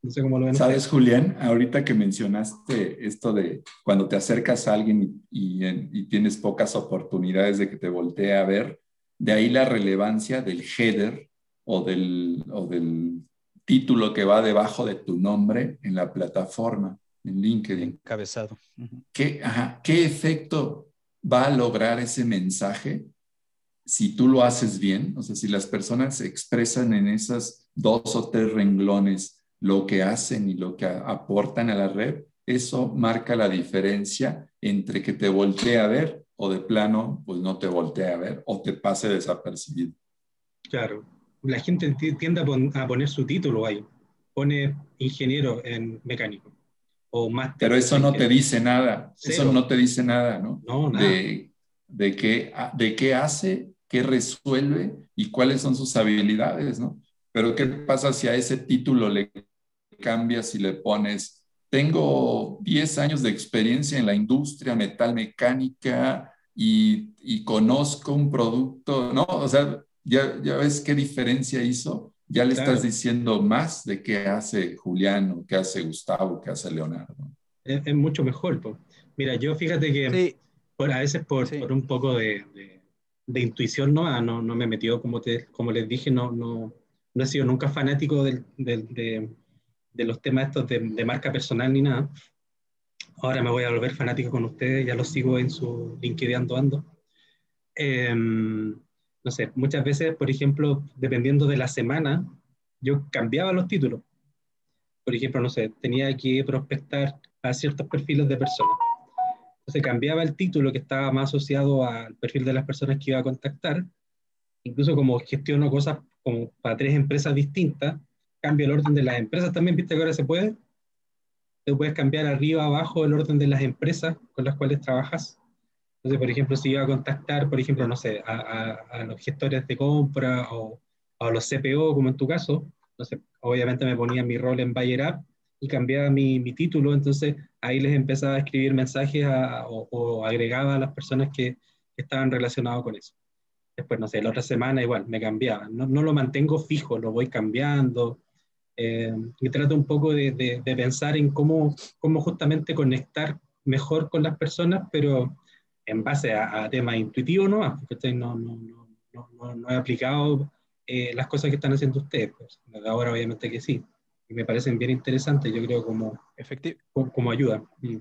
No sé cómo lo ven. Sabes, Julián, ahorita que mencionaste esto de cuando te acercas a alguien y, y, tienes pocas oportunidades de que te voltee a ver, de ahí la relevancia del header o del, o del título que va debajo de tu nombre en la plataforma en LinkedIn. Encabezado. ¿Qué, ¿Qué efecto va a lograr ese mensaje si tú lo haces bien? O sea, si las personas expresan en esas dos o tres renglones lo que hacen y lo que aportan a la red, eso marca la diferencia entre que te voltee a ver o de plano, pues no te voltee a ver o te pase desapercibido. Claro, la gente tiende a poner su título ahí, pone ingeniero en mecánico pero eso no te dice nada, eso no te dice nada, ¿no? No, nada. De, de, qué, de qué hace, qué resuelve y cuáles son sus habilidades, ¿no? Pero ¿qué pasa si a ese título le cambias y le pones, tengo 10 años de experiencia en la industria metalmecánica y, y conozco un producto, ¿no? O sea, ya, ya ves qué diferencia hizo ya le estás diciendo más de qué hace Julián, qué hace Gustavo, qué hace Leonardo. Es, mucho mejor. Mira, yo fíjate que por, a veces por, por un poco de, de, intuición no, no, no, me metió, como, te, como les dije, no, no, no he sido nunca fanático del, de, de, los temas estos de, marca personal ni nada. Ahora me voy a volver fanático con ustedes, ya lo sigo en su LinkedIn ando. Em, no sé, muchas veces, por ejemplo, dependiendo de la semana, yo cambiaba los títulos. Por ejemplo, no sé, tenía que prospectar a ciertos perfiles de personas. Entonces cambiaba el título que estaba más asociado al perfil de las personas que iba a contactar. Incluso como gestiono cosas como para tres empresas distintas, cambio el orden de las empresas también, viste que ahora se puede. Te puedes cambiar arriba, abajo el orden de las empresas con las cuales trabajas. Entonces, por ejemplo, si iba a contactar, por ejemplo, no sé, a, los gestores de compra o, a los CPO, como en tu caso, sé, obviamente me ponía mi rol en Bayer App y cambiaba mi, mi, título, entonces ahí les empezaba a escribir mensajes o, agregaba a las personas que, estaban relacionadas con eso. Después, no sé, la otra semana igual me cambiaba. No, no lo mantengo fijo, lo voy cambiando. Eh, y trato un poco de, de, pensar en cómo, cómo justamente conectar mejor con las personas, pero en base a, temas intuitivos ¿no? porque no, no, no, no, he aplicado eh, las cosas que están haciendo ustedes. Pues. Ahora obviamente que sí. Y me parecen bien interesantes, yo creo, como, como, como ayuda. Mm.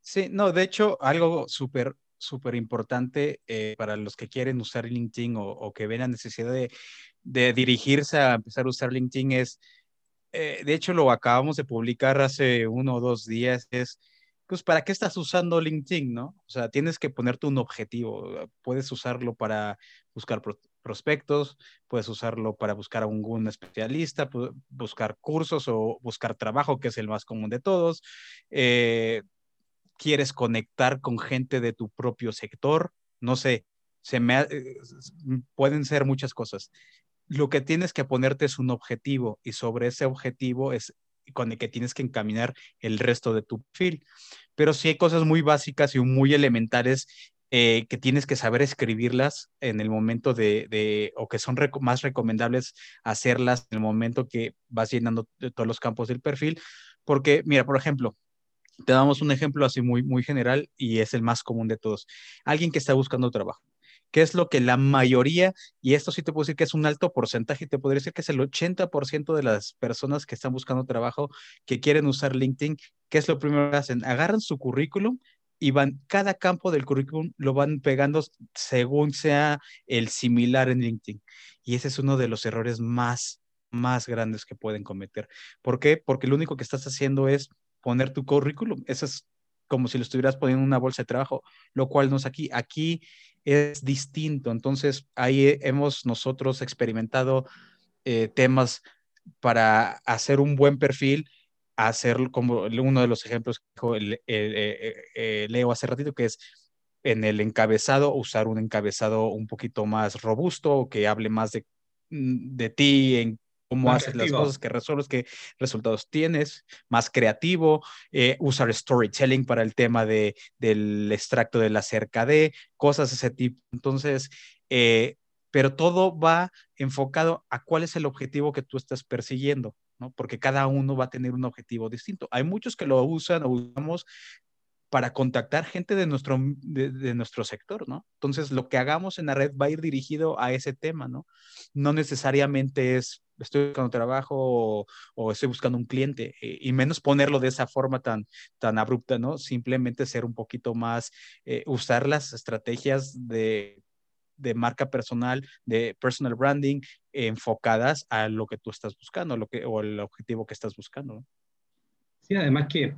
Sí, no, de hecho, algo súper súper importante eh, para los que quieren usar LinkedIn o, que ven la necesidad de, de, dirigirse a empezar a usar LinkedIn es, eh, de hecho lo acabamos de publicar hace uno o dos días, es pues, ¿para qué estás usando LinkedIn, no? O sea, tienes que ponerte un objetivo. Puedes usarlo para buscar prospectos, puedes usarlo para buscar a algún especialista, buscar cursos o buscar trabajo, que es el más común de todos. Eh, quieres conectar con gente de tu propio sector, no sé, se me, eh, pueden ser muchas cosas. Lo que tienes que ponerte es un objetivo y sobre ese objetivo es con el que tienes que encaminar el resto de tu perfil. Pero sí hay cosas muy básicas y muy elementales eh, que tienes que saber escribirlas en el momento de, o que son más recomendables hacerlas en el momento que vas llenando todos los campos del perfil. Porque, mira, por ejemplo, te damos un ejemplo así muy, muy general y es el más común de todos. Alguien que está buscando trabajo que es lo que la mayoría, y esto sí te puedo decir que es un alto porcentaje, te podría decir que es el 80% de las personas que están buscando trabajo, que quieren usar LinkedIn, ¿qué es lo primero que hacen? Agarran su currículum y van, cada campo del currículum lo van pegando según sea el similar en LinkedIn. Y ese es uno de los errores más, más grandes que pueden cometer. ¿Por qué? Porque lo único que estás haciendo es poner tu currículum. Eso es como si lo estuvieras poniendo en una bolsa de trabajo, lo cual no es aquí. Aquí es distinto. Entonces, ahí hemos nosotros experimentado eh, temas para hacer un buen perfil, hacer como uno de los ejemplos que dijo eh, eh, Leo hace ratito, que es en el encabezado, usar un encabezado un poquito más robusto, que hable más de, mm, de ti, en cómo haces las cosas, qué resuelves, qué resultados tienes, más creativo, eh, usar storytelling para el tema de, del extracto de la cerca de, cosas de ese tipo. Entonces, eh, pero todo va enfocado a cuál es el objetivo que tú estás persiguiendo. ¿no? Porque cada uno va a tener un objetivo distinto. Hay muchos que lo usan o usamos para contactar gente de nuestro, de, nuestro sector, ¿no? Entonces, lo que hagamos en la red va a ir dirigido a ese tema, ¿no? No necesariamente es estoy buscando trabajo o, estoy buscando un cliente, eh, y menos ponerlo de esa forma tan, tan abrupta, ¿no? Simplemente ser un poquito más, eh, usar las estrategias de, de marca personal, de personal branding, enfocadas a lo que tú estás buscando, lo que, o el objetivo que estás buscando. Sí, además que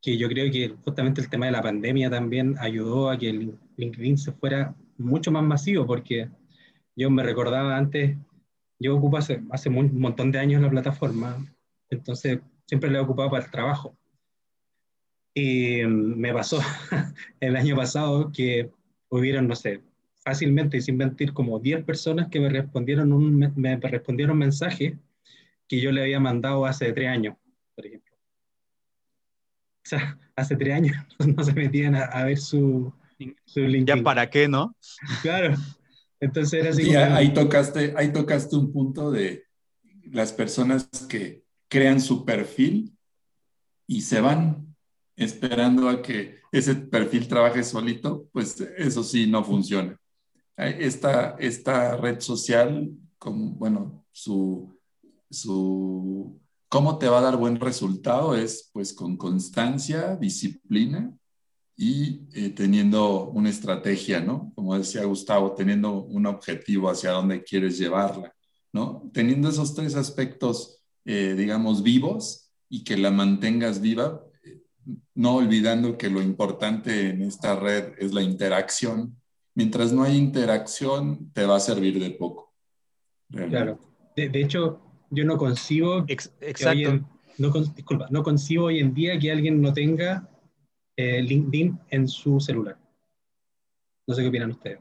que yo creo que justamente el tema de la pandemia también ayudó a que el LinkedIn se fuera mucho más masivo, porque yo me recordaba antes, yo ocupo hace, hace un montón de años la plataforma, entonces siempre la he ocupado para el trabajo. Y me pasó *laughs* el año pasado que hubieron, no sé, fácilmente y sin mentir, como 10 personas que me respondieron un, me respondieron un mensaje que yo le había mandado hace 3 años, por ejemplo sea, hace tres años *laughs* no se metían a, ver su, su LinkedIn. ¿Ya para qué, no? Claro. Entonces era así. ahí, tocaste, ahí tocaste un punto de las personas que crean su perfil y se van esperando a que ese perfil trabaje solito, pues eso sí no funciona. Esta, esta red social, como, bueno, su, su ¿Cómo te va a dar buen resultado? Es pues con constancia, disciplina y eh, teniendo una estrategia, ¿no? Como decía Gustavo, teniendo un objetivo hacia dónde quieres llevarla, ¿no? Teniendo esos tres aspectos, eh, digamos, vivos y que la mantengas viva, eh, no olvidando que lo importante en esta red es la interacción. Mientras no hay interacción, te va a servir de poco. Claro. De, de hecho, yo no concibo. exacto. no, disculpa, no concibo hoy en día que alguien no tenga eh, LinkedIn en su celular. No sé qué opinan ustedes.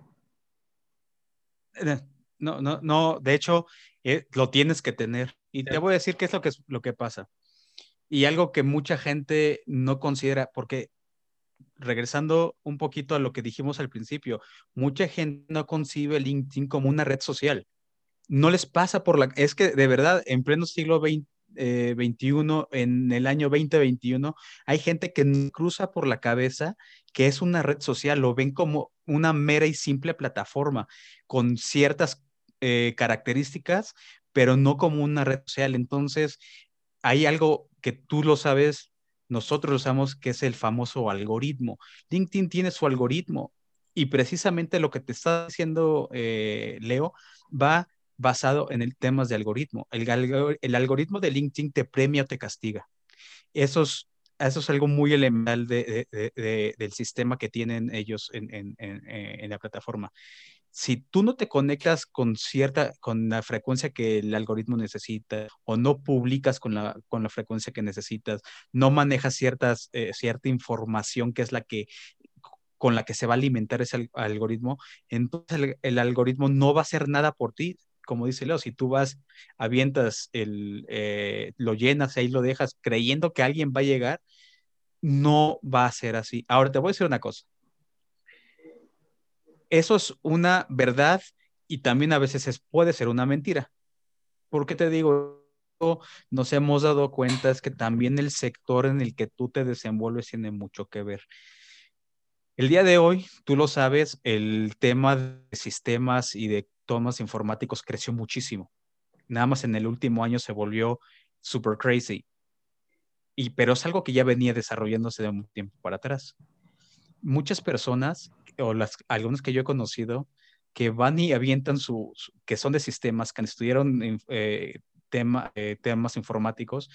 Eh, no, no, no, de hecho, eh, lo tienes que tener. Y te voy a decir qué es lo que, lo que pasa. Y algo que mucha gente no considera, porque regresando un poquito a lo que dijimos al principio, mucha gente no concibe LinkedIn como una red social. No les pasa por la... Es que de verdad, en pleno siglo XX, 21, eh, en el año 2021, hay gente que cruza por la cabeza que es una red social, lo ven como una mera y simple plataforma con ciertas eh, características, pero no como una red social. Entonces, hay algo que tú lo sabes, nosotros lo sabemos, que es el famoso algoritmo. LinkedIn tiene su algoritmo y precisamente lo que te está diciendo eh, Leo va basado en el temas de algoritmo. El, el, algoritmo de LinkedIn te premia o te castiga. Eso es, eso es algo muy elemental de, de, del sistema que tienen ellos en, en, en, la plataforma. Si tú no te conectas con cierta, con la frecuencia que el algoritmo necesita o no publicas con la, con la frecuencia que necesitas, no manejas ciertas, eh, cierta información que es la que con la que se va a alimentar ese algoritmo, entonces el, el, algoritmo no va a hacer nada por ti, como dice Leo, si tú vas, avientas, eh, lo llenas y ahí lo dejas creyendo que alguien va a llegar, no va a ser así. Ahora te voy a decir una cosa. Eso es una verdad y también a veces es, puede ser una mentira. ¿Por qué te digo? Nos hemos dado cuenta es que también el sector en el que tú te desenvuelves tiene mucho que ver. El día de hoy, tú lo sabes, el tema de sistemas y de tomas informáticos creció muchísimo. Nada más en el último año se volvió super crazy. Y, pero es algo que ya venía desarrollándose de un tiempo para atrás. Muchas personas, o las, algunos que yo he conocido, que van y avientan su, que son de sistemas, que estudiaron eh, tema, eh, temas informáticos,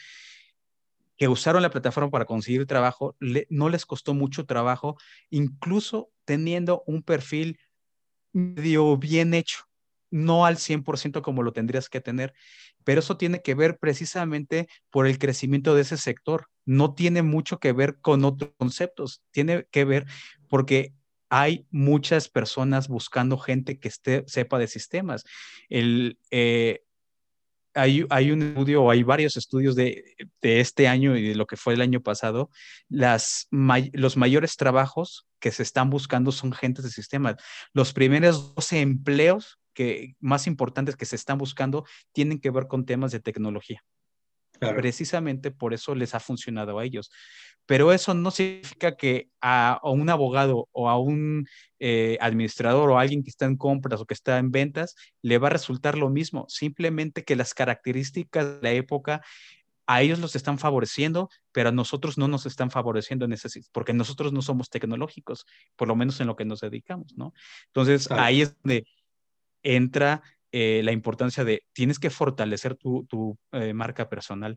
que usaron la plataforma para conseguir trabajo, no les costó mucho trabajo, incluso teniendo un perfil medio bien hecho no al 100% como lo tendrías que tener, pero eso tiene que ver precisamente por el crecimiento de ese sector. No tiene mucho que ver con otros conceptos, tiene que ver porque hay muchas personas buscando gente que esté, sepa de sistemas. El, eh, hay, hay, un estudio, hay varios estudios de, de, este año y de lo que fue el año pasado, las los mayores trabajos que se están buscando son gentes de sistemas. Los primeros 12 empleos que más importantes que se están buscando tienen que ver con temas de tecnología. Precisamente por eso les ha funcionado a ellos. Pero eso no significa que a, un abogado o a un eh, administrador o a alguien que está en compras o que está en ventas le va a resultar lo mismo. Simplemente que las características de la época a ellos los están favoreciendo, pero a nosotros no nos están favoreciendo en ese, porque nosotros no somos tecnológicos, por lo menos en lo que nos dedicamos, ¿no? Entonces, ahí es donde entra eh, la importancia de tienes que fortalecer tu, tu eh, marca personal,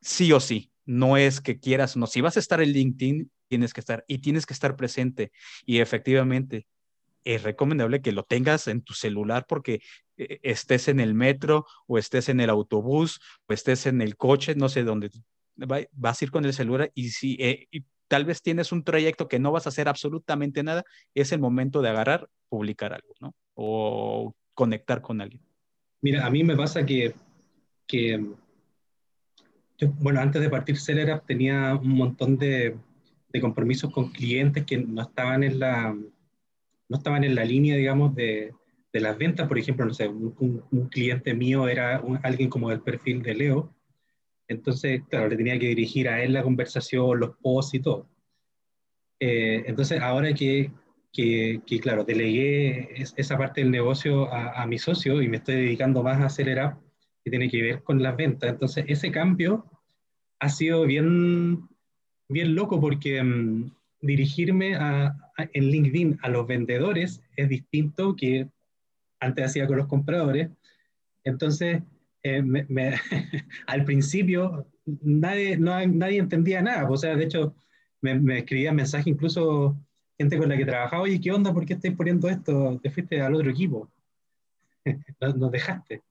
sí o sí. No es que quieras, no. Si vas a estar en LinkedIn, tienes que estar y tienes que estar presente. Y efectivamente, es recomendable que lo tengas en tu celular porque eh, estés en el metro o estés en el autobús o estés en el coche, no sé dónde vas a ir con el celular y si tal vez tienes un trayecto que no vas a hacer absolutamente nada, es el momento de agarrar, publicar algo, ¿no? O conectar con alguien? Mira, a mí me pasa que, que bueno, antes de partir Celerap tenía un montón de, de, compromisos con clientes que no estaban en la, no estaban en la línea, digamos, de, de las ventas. Por ejemplo, no sé, un, un cliente mío era alguien como del perfil de Leo. Entonces, claro, le tenía que dirigir a él la conversación, los posts y todo. Eh, entonces, ahora que, que, claro, delegué esa parte del negocio a, mi socio y me estoy dedicando más a acelerar, que tiene que ver con las ventas. Entonces, ese cambio ha sido bien, bien loco porque mm, dirigirme a, en LinkedIn a los vendedores es distinto que antes hacía con los compradores. Entonces, eh, *laughs* al principio nadie, no, nadie entendía nada. O sea, de hecho, me, me escribía mensajes incluso gente con la que trabajaba, oye, ¿qué onda? ¿Por qué estáis poniendo esto? Te fuiste al otro equipo. *laughs* Nos dejaste.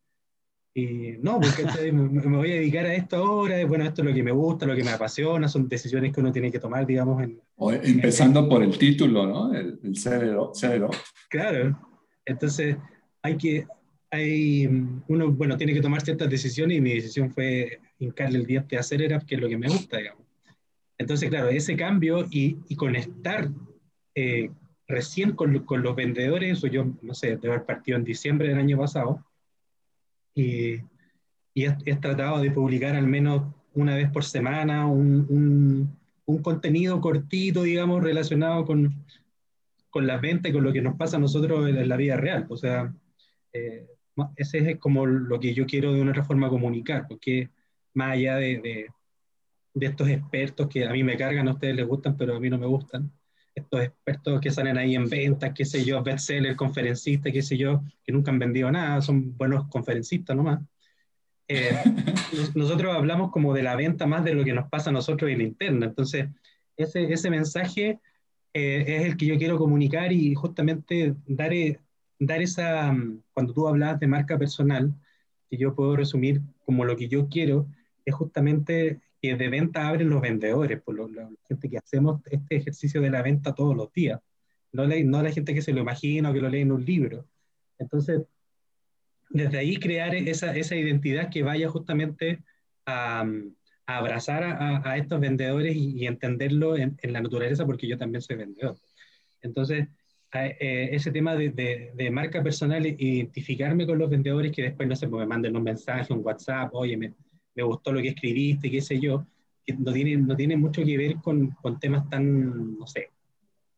Y no, porque me, voy a dedicar a esto ahora, bueno, esto es lo que me gusta, lo que me apasiona, son decisiones que uno tiene que tomar, digamos. En, empezando por el título, ¿no? El, el CDO, Claro. Entonces, hay que, hay, uno, bueno, tiene que tomar ciertas decisiones y mi decisión fue hincarle el diente a hacer era que es lo que me gusta, digamos. Entonces, claro, ese cambio y, y conectar eh, recién con, con, los vendedores, o yo, no sé, de haber partido en diciembre del año pasado, y, y he, tratado de publicar al menos una vez por semana un, un, un contenido cortito, digamos, relacionado con, con las ventas y con lo que nos pasa a nosotros en la vida real. O sea, eh, ese es como lo que yo quiero de una otra forma comunicar, porque más allá de, de, de, estos expertos que a mí me cargan, a ustedes les gustan, pero a mí no me gustan, estos expertos que salen ahí en ventas, qué sé yo, bestseller, conferencistas, qué sé yo, que nunca han vendido nada, son buenos conferencistas nomás. Eh, *laughs* nosotros hablamos como de la venta más de lo que nos pasa a nosotros en la interna, entonces ese, ese mensaje eh, es el que yo quiero comunicar y justamente dar, eh, dar esa, mm, cuando tú hablas de marca personal, que yo puedo resumir como lo que yo quiero, es justamente que de venta abren los vendedores, por lo, la gente que hacemos este ejercicio de la venta todos los días, no la, no la gente que se lo imagina o que lo lee en un libro. Entonces, desde ahí crear esa, esa identidad que vaya justamente a, a abrazar a, a, estos vendedores y, y entenderlo en, en, la naturaleza, porque yo también soy vendedor. Entonces, eh, ese tema de, de, de, marca personal, identificarme con los vendedores que después, no sé, pues me manden un mensaje, un WhatsApp, oye, me, me gustó lo que escribiste, qué sé yo, que no tiene, no tiene mucho que ver con, con temas tan, no sé,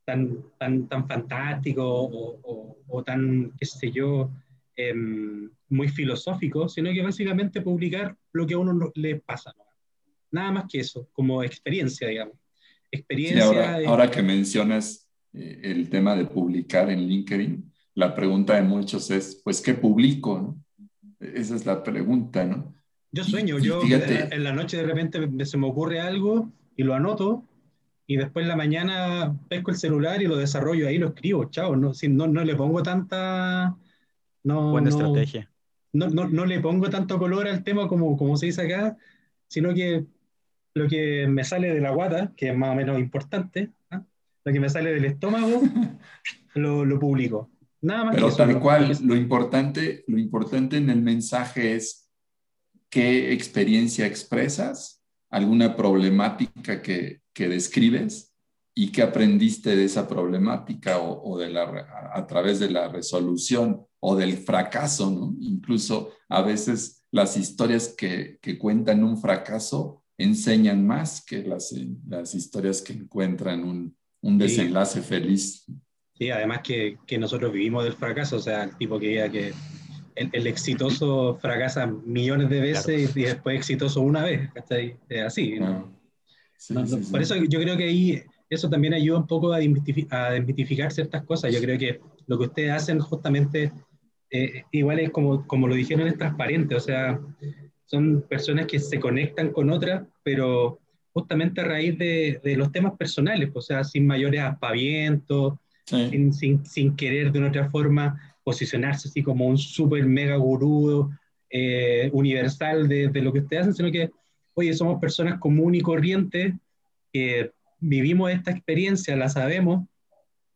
tan, tan, tan fantásticos o, o, o tan, qué sé yo, eh, muy filosóficos, sino que básicamente publicar lo que a uno le pasa. ¿no? Nada más que eso, como experiencia, digamos. Experiencia. Sí, ahora, de... ahora, que mencionas eh, el tema de publicar en LinkedIn, la pregunta de muchos es, pues, ¿qué publico? ¿no? Esa es la pregunta, ¿no? Yo sueño, yo fíjate, en la noche de repente se me ocurre algo y lo anoto y después en la mañana pesco el celular y lo desarrollo ahí, lo escribo, chao, no, si, no, no le pongo tanta... No, Buena no, estrategia. No, no, no, le pongo tanto color al tema como, como se dice acá, sino que lo que me sale de la guata, que es más o menos importante, ¿eh? lo que me sale del estómago, *laughs* lo, lo, publico. Nada más Pero que tal eso, cual, lo importante, lo importante en el mensaje es qué experiencia expresas, alguna problemática que, que describes y qué aprendiste de esa problemática o, o de la, a, a, través de la resolución o del fracaso, ¿no? Incluso a veces las historias que, que cuentan un fracaso enseñan más que las, las historias que encuentran un, un desenlace sí. feliz. Sí, además que, que, nosotros vivimos del fracaso, o sea, el tipo que diga que el, el, exitoso fracasa millones de veces claro. y, después exitoso una vez, ¿cachai? Es así, ¿no? Sí, no, sí, por eso yo creo que ahí eso también ayuda un poco a desmitificar ciertas cosas. Yo creo que lo que ustedes hacen justamente, eh, igual es como, como lo dijeron, es transparente, o sea, son personas que se conectan con otras, pero justamente a raíz de, de los temas personales, o sea, sin mayores aspavientos, sí. sin, sin, sin, querer de una otra forma posicionarse así como un super mega gurú eh, universal de, de, lo que ustedes hacen, sino que, oye, somos personas comunes y corrientes que vivimos esta experiencia, la sabemos,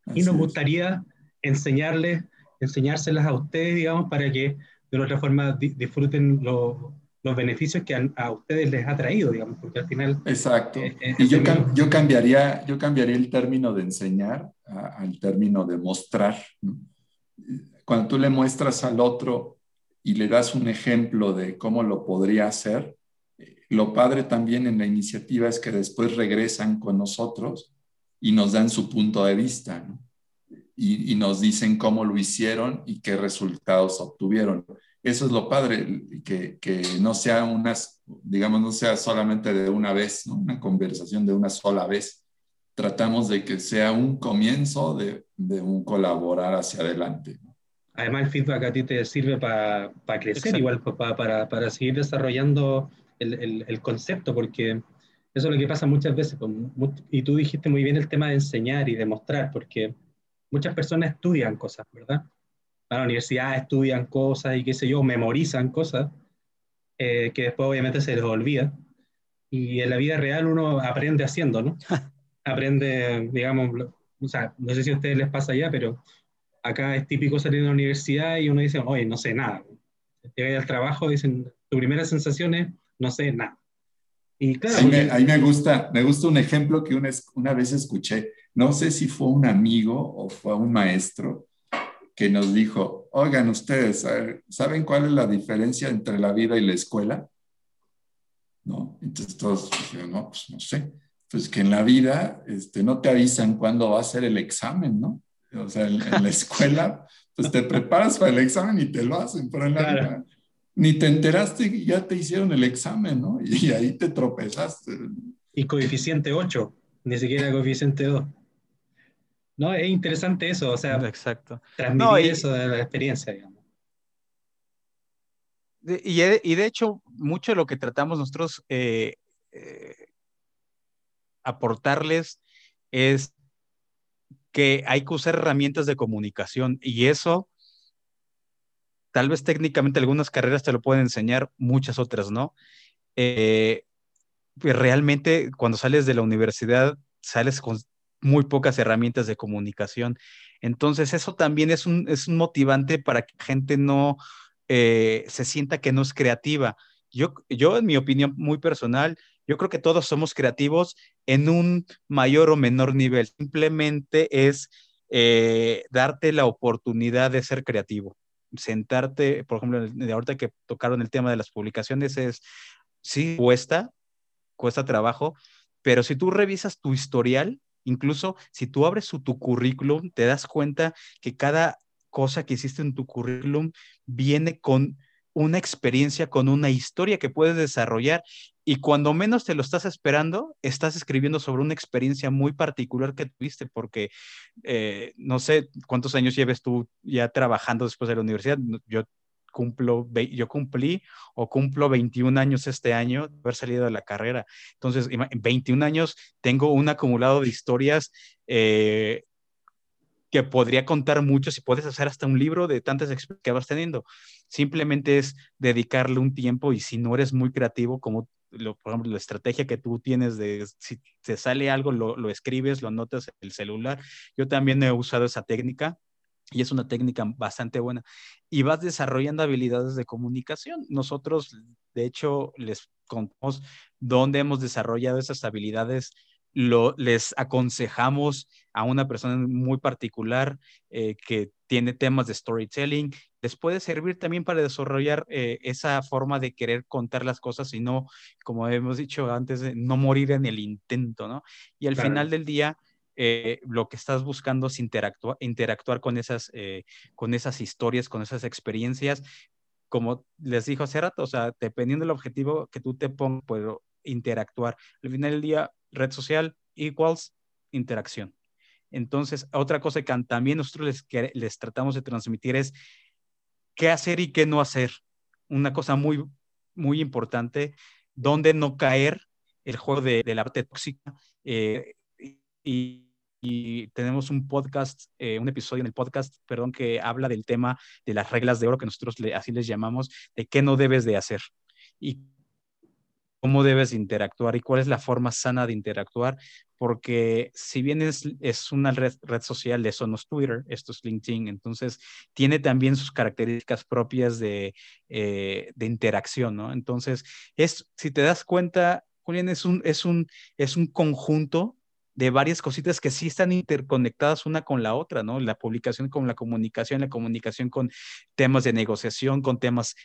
así y nos gustaría enseñarles, enseñárselas a ustedes, digamos, para que de otra forma di disfruten lo, los beneficios que a, a, ustedes les ha traído, digamos, porque al final... Exacto. Eh, eh, y yo, cam yo, cambiaría, yo cambiaría el término de enseñar a, al término de mostrar. ¿no? Cuando tú le muestras al otro y le das un ejemplo de cómo lo podría hacer, lo padre también en la iniciativa es que después regresan con nosotros y nos dan su punto de vista, ¿no? y, nos dicen cómo lo hicieron y qué resultados obtuvieron eso es lo padre, que, que, no sea unas, digamos, no sea solamente de una vez, ¿no? una conversación de una sola vez. Tratamos de que sea un comienzo de, de un colaborar hacia adelante. ¿no? Además, el feedback a ti te sirve para pa crecer, Exacto. igual para, para, para, seguir desarrollando el, el, el, concepto, porque eso es lo que pasa muchas veces. Y tú dijiste muy bien el tema de enseñar y demostrar, porque muchas personas estudian cosas, ¿verdad? a la universidad estudian cosas y qué sé yo, memorizan cosas eh, que después obviamente se les olvida. Y en la vida real uno aprende haciendo, ¿no? *laughs* aprende, digamos, o sea, no sé si a ustedes les pasa ya, pero acá es típico salir de la universidad y uno dice, oye, no sé nada. Llega al trabajo y dicen, tu primera sensación es, no sé nada. Y claro, ahí, me, ahí me, gusta, me gusta un ejemplo que una, una vez escuché, no sé si fue un amigo o fue un maestro, que nos dijo, oigan ustedes, ¿saben cuál es la diferencia entre la vida y la escuela? ¿No? Entonces todos dijeron, no, pues no sé. Pues que en la vida este, no te avisan cuándo va a ser el examen, ¿no? O sea, en, la escuela, pues te preparas para el examen y te lo hacen, pero en la vida ni te enteraste y ya te hicieron el examen, ¿no? Y ahí te tropezaste. Y coeficiente 8, ni siquiera coeficiente 2. No, es interesante eso, o sea, Exacto. transmitir eso de la experiencia, digamos. y, de, hecho, mucho de lo que tratamos nosotros eh, eh, aportarles es que hay que usar herramientas de comunicación y eso, tal vez técnicamente algunas carreras te lo pueden enseñar, muchas otras no. Eh, realmente cuando sales de la universidad, sales con muy pocas herramientas de comunicación. Entonces, eso también es un, es un motivante para que gente no eh, se sienta que no es creativa. Yo, yo, en mi opinión muy personal, yo creo que todos somos creativos en un mayor o menor nivel. Simplemente es eh, darte la oportunidad de ser creativo. Sentarte, por ejemplo, ahorita que tocaron el tema de las publicaciones, es, sí, cuesta, cuesta trabajo, pero si tú revisas tu historial, Incluso si tú abres tu currículum, te das cuenta que cada cosa que hiciste en tu currículum viene con una experiencia, con una historia que puedes desarrollar y cuando menos te lo estás esperando, estás escribiendo sobre una experiencia muy particular que tuviste, porque eh, no sé cuántos años lleves tú ya trabajando después de la universidad. Yo cumplo, yo cumplí o cumplo 21 años este año de haber salido de la carrera. Entonces, en 21 años tengo un acumulado de historias eh, que podría contar mucho si puedes hacer hasta un libro de tantas experiencias que vas teniendo. Simplemente es dedicarle un tiempo y si no eres muy creativo, como lo, por ejemplo, la estrategia que tú tienes de si te sale algo, lo, lo escribes, lo anotas en el celular. Yo también he usado esa técnica y es una técnica bastante buena. Y vas desarrollando habilidades de comunicación. Nosotros, de hecho, les contamos dónde hemos desarrollado esas habilidades. Lo, les aconsejamos a una persona muy particular eh, que tiene temas de storytelling. Les puede servir también para desarrollar eh, esa forma de querer contar las cosas y no, como hemos dicho antes, no morir en el intento, ¿no? Y al final del día, eh, lo que estás buscando es interactuar, interactuar con, esas, con esas historias, con esas experiencias. Como les dijo hace rato, o sea, dependiendo del objetivo que tú te pongas, puedo interactuar. Al final del día, red social equals interacción. Entonces, otra cosa que también nosotros les, les tratamos de transmitir es qué hacer y qué no hacer. Una cosa muy, muy importante, dónde no caer el juego de, la parte tóxica. Eh, y, tenemos un podcast, eh, un episodio en el podcast, perdón, que habla del tema de las reglas de oro que nosotros así les llamamos, de qué no debes de hacer y cómo debes interactuar y cuál es la forma sana de interactuar, porque si bien es, es una red, red social, eso no es Twitter, esto es LinkedIn, entonces tiene también sus características propias de, eh, de interacción, ¿no? Entonces, es, si te das cuenta, Julián, es un, es un, es un conjunto de varias cositas que sí están interconectadas una con la otra, ¿no? La publicación con la comunicación, la comunicación con temas de negociación, con temas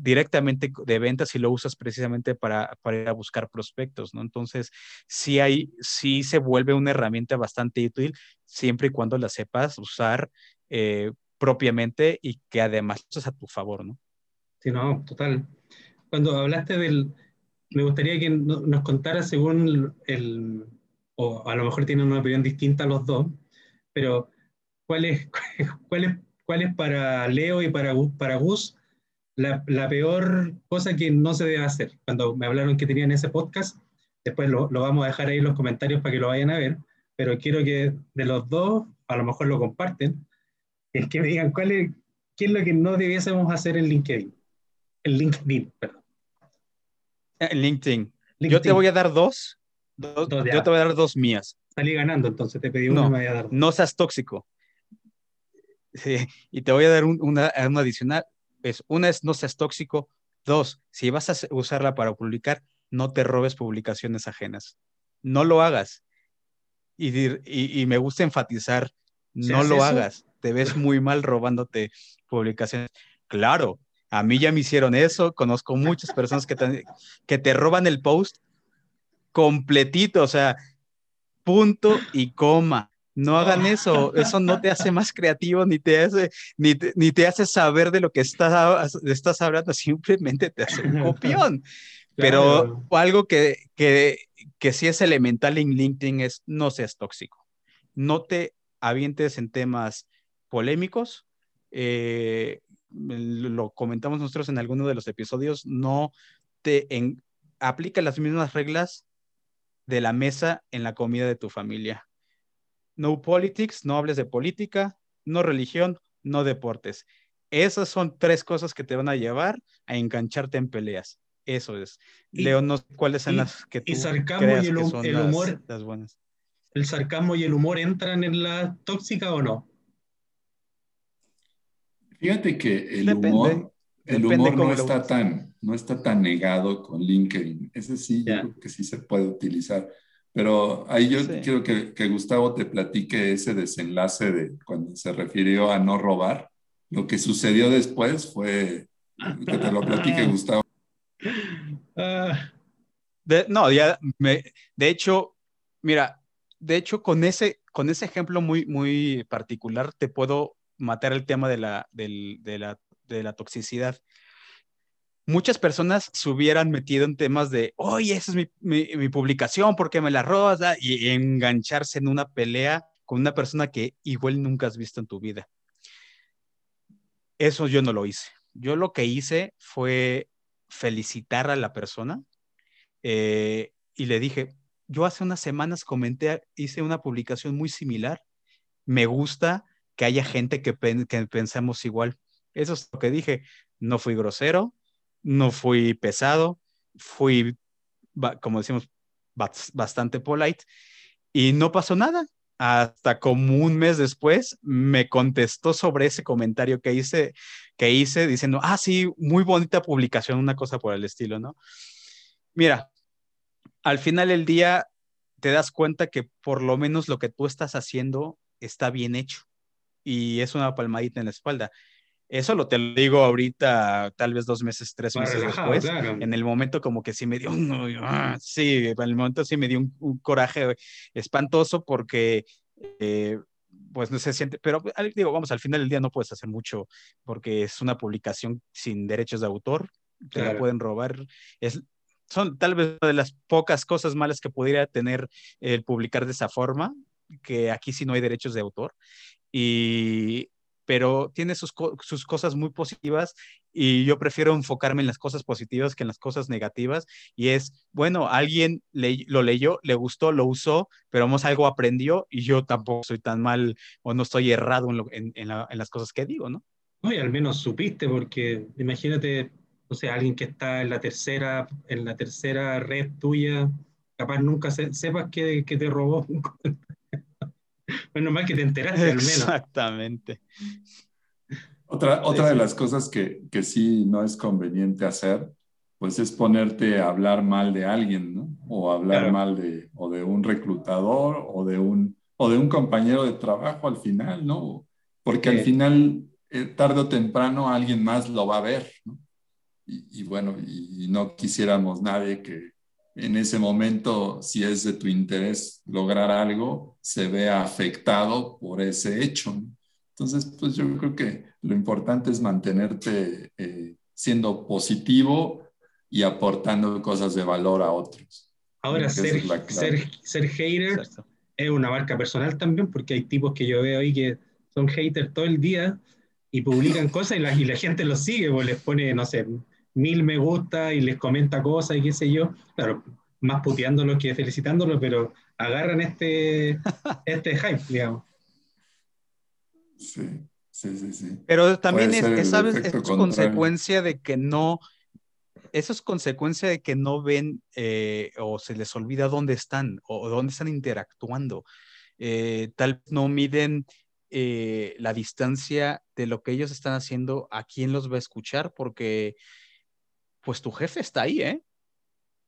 directamente de ventas y lo usas precisamente para, para ir a buscar prospectos, ¿no? Entonces, sí hay, sí se vuelve una herramienta bastante útil siempre y cuando la sepas usar eh, propiamente y que además uses a tu favor, ¿no? Sí, no, total. Cuando hablaste del, me gustaría que nos contara según el, o a lo mejor tienen una opinión distinta los dos, pero ¿cuál es, *laughs* cuál es, cuál es para Leo y para, para Gus la, la, peor cosa que no se debe hacer? Cuando me hablaron que tenían ese podcast, después lo, lo, vamos a dejar ahí en los comentarios para que lo vayan a ver, pero quiero que de los dos, a lo mejor lo comparten, es que me digan cuál es, qué es lo que no debiésemos hacer en LinkedIn. En LinkedIn, perdón. En LinkedIn. LinkedIn. Yo te voy a dar dos yo te voy a dar dos mías. Salí ganando, entonces te pedí una no, me voy a dar No seas tóxico. Sí, y te voy a dar una, una adicional. Es, una es no seas tóxico. Dos, si vas a usarla para publicar, no te robes publicaciones ajenas. No lo hagas. Y, y, me gusta enfatizar, no lo hagas. Te ves muy mal robándote publicaciones. Claro, a mí ya me hicieron eso. Conozco muchas personas que te, que te roban el post completito, o sea, punto y coma. No hagan eso, eso no te hace más creativo ni te hace, ni ni te hace saber de lo que estás, estás hablando, simplemente te hace un *laughs* copión. Pero algo que, que, que sí es elemental en LinkedIn es no seas tóxico. No te avientes en temas polémicos. Eh, lo comentamos nosotros en alguno de los episodios, no te en, aplica las mismas reglas de la mesa en la comida de tu familia. No politics, no hables de política, no religión, no deportes. Esas son tres cosas que te van a llevar a engancharte en peleas. Eso es. Leo, no cuáles son las que tú y sarcasmo y el, humor, las, buenas. ¿El sarcasmo y el humor entran en la tóxica o no? Fíjate que el humor, el humor no está, tan, no está tan negado con LinkedIn. Ese sí, yo creo que sí se puede utilizar. Pero ahí yo quiero que, que, Gustavo te platique ese desenlace de cuando se refirió a no robar. Lo que sucedió después fue que te lo platique *laughs* Gustavo. Ah. no, ya me, de hecho, mira, de hecho con ese, con ese ejemplo muy, muy particular te puedo matar el tema de la, de la, de la toxicidad. Muchas personas se hubieran metido en temas de, oye, esa es mi, publicación, porque me la robas? Ah, y engancharse en una pelea con una persona que igual nunca has visto en tu vida. Eso yo no lo hice. Yo lo que hice fue felicitar a la persona eh, y le dije, yo hace unas semanas comenté, hice una publicación muy similar, me gusta que haya gente que, que pensemos igual. Eso es lo que dije, no fui grosero, no fui pesado, fui, como decimos, bastante polite y no pasó nada. Hasta como un mes después me contestó sobre ese comentario que hice, que hice diciendo, ah, sí, muy bonita publicación, una cosa por el estilo, ¿no? Mira, al final del día te das cuenta que por lo menos lo que tú estás haciendo está bien hecho y es una palmadita en la espalda. Eso lo te lo digo ahorita, tal vez dos meses, tres meses después. En el momento como que sí me dio, ah, sí, en el momento sí me dio un, coraje espantoso porque, eh, pues no se siente, pero digo, vamos, al final del día no puedes hacer mucho porque es una publicación sin derechos de autor, te la pueden robar. Es, son tal vez una de las pocas cosas malas que pudiera tener el publicar de esa forma, que aquí sí no hay derechos de autor. Y pero tiene sus, sus, cosas muy positivas y yo prefiero enfocarme en las cosas positivas que en las cosas negativas. Y es, bueno, alguien lo leyó, le gustó, lo usó, pero vamos, algo aprendió y yo tampoco soy tan mal o no estoy errado en, en, las cosas que digo, ¿no? No, y al menos supiste, porque imagínate, o sea, alguien que está en la tercera, en la tercera red tuya, capaz nunca sepas que, que te robó *laughs* Menos mal que te enteraste al menos. Exactamente. Otra, otra de las cosas que, que sí no es conveniente hacer, pues es ponerte a hablar mal de alguien, ¿no? O hablar mal de, o de un reclutador o de un, o de un compañero de trabajo al final, ¿no? Porque al final, eh, tarde o temprano, alguien más lo va a ver, ¿no? Y, bueno, y, no quisiéramos nadie que, en ese momento, si es de tu interés lograr algo, se vea afectado por ese hecho. Entonces, pues yo creo que lo importante es mantenerte eh, siendo positivo y aportando cosas de valor a otros. Ahora, ser, ser, ser, hater es una marca personal también, porque hay tipos que yo veo ahí que son haters todo el día y publican cosas y la, y la gente los sigue, pues les pone, no sé, mil me gusta y les comenta cosas y qué sé yo. Claro, más puteándolo que felicitándolo, pero agarran este, *laughs* este hype, digamos. Sí, sí, sí, sí. Pero también es, ¿sabes? es consecuencia de que no, eso es consecuencia de que no ven eh, o se les olvida dónde están o dónde están interactuando. Eh, tal vez no miden eh, la distancia de lo que ellos están haciendo, a quién los va a escuchar, porque pues tu jefe está ahí, ¿eh?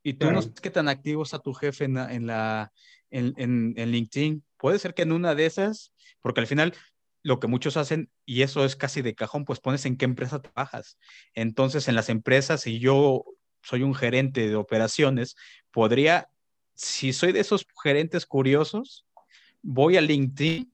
Y tú no sabes qué tan activo está tu jefe en, en la, en, en, en, LinkedIn. Puede ser que en una de esas, porque al final lo que muchos hacen, y eso es casi de cajón, pues pones en qué empresa trabajas. Entonces, en las empresas, si yo soy un gerente de operaciones, podría, si soy de esos gerentes curiosos, voy a LinkedIn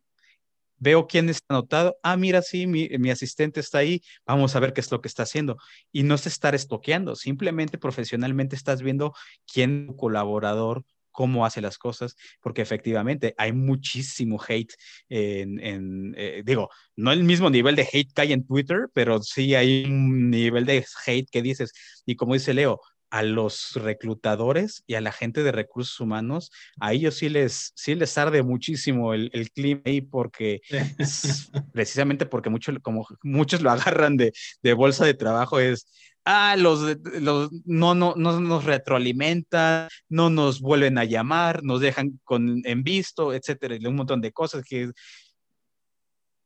veo quién está anotado, ah, mira, sí, mi, mi, asistente está ahí, vamos a ver qué es lo que está haciendo. Y no es estar estoqueando, simplemente profesionalmente estás viendo quién es tu colaborador, cómo hace las cosas, porque efectivamente hay muchísimo hate en, en eh, digo, no el mismo nivel de hate que hay en Twitter, pero sí hay un nivel de hate que dices, y como dice Leo, a los reclutadores y a la gente de recursos humanos, a ellos sí les, sí les arde muchísimo el, el clima ahí porque *laughs* precisamente porque mucho, como muchos lo agarran de, de, bolsa de trabajo es, ah, los, los no, no, no nos retroalimentan, no nos vuelven a llamar, nos dejan con, en visto, etcétera, y un montón de cosas que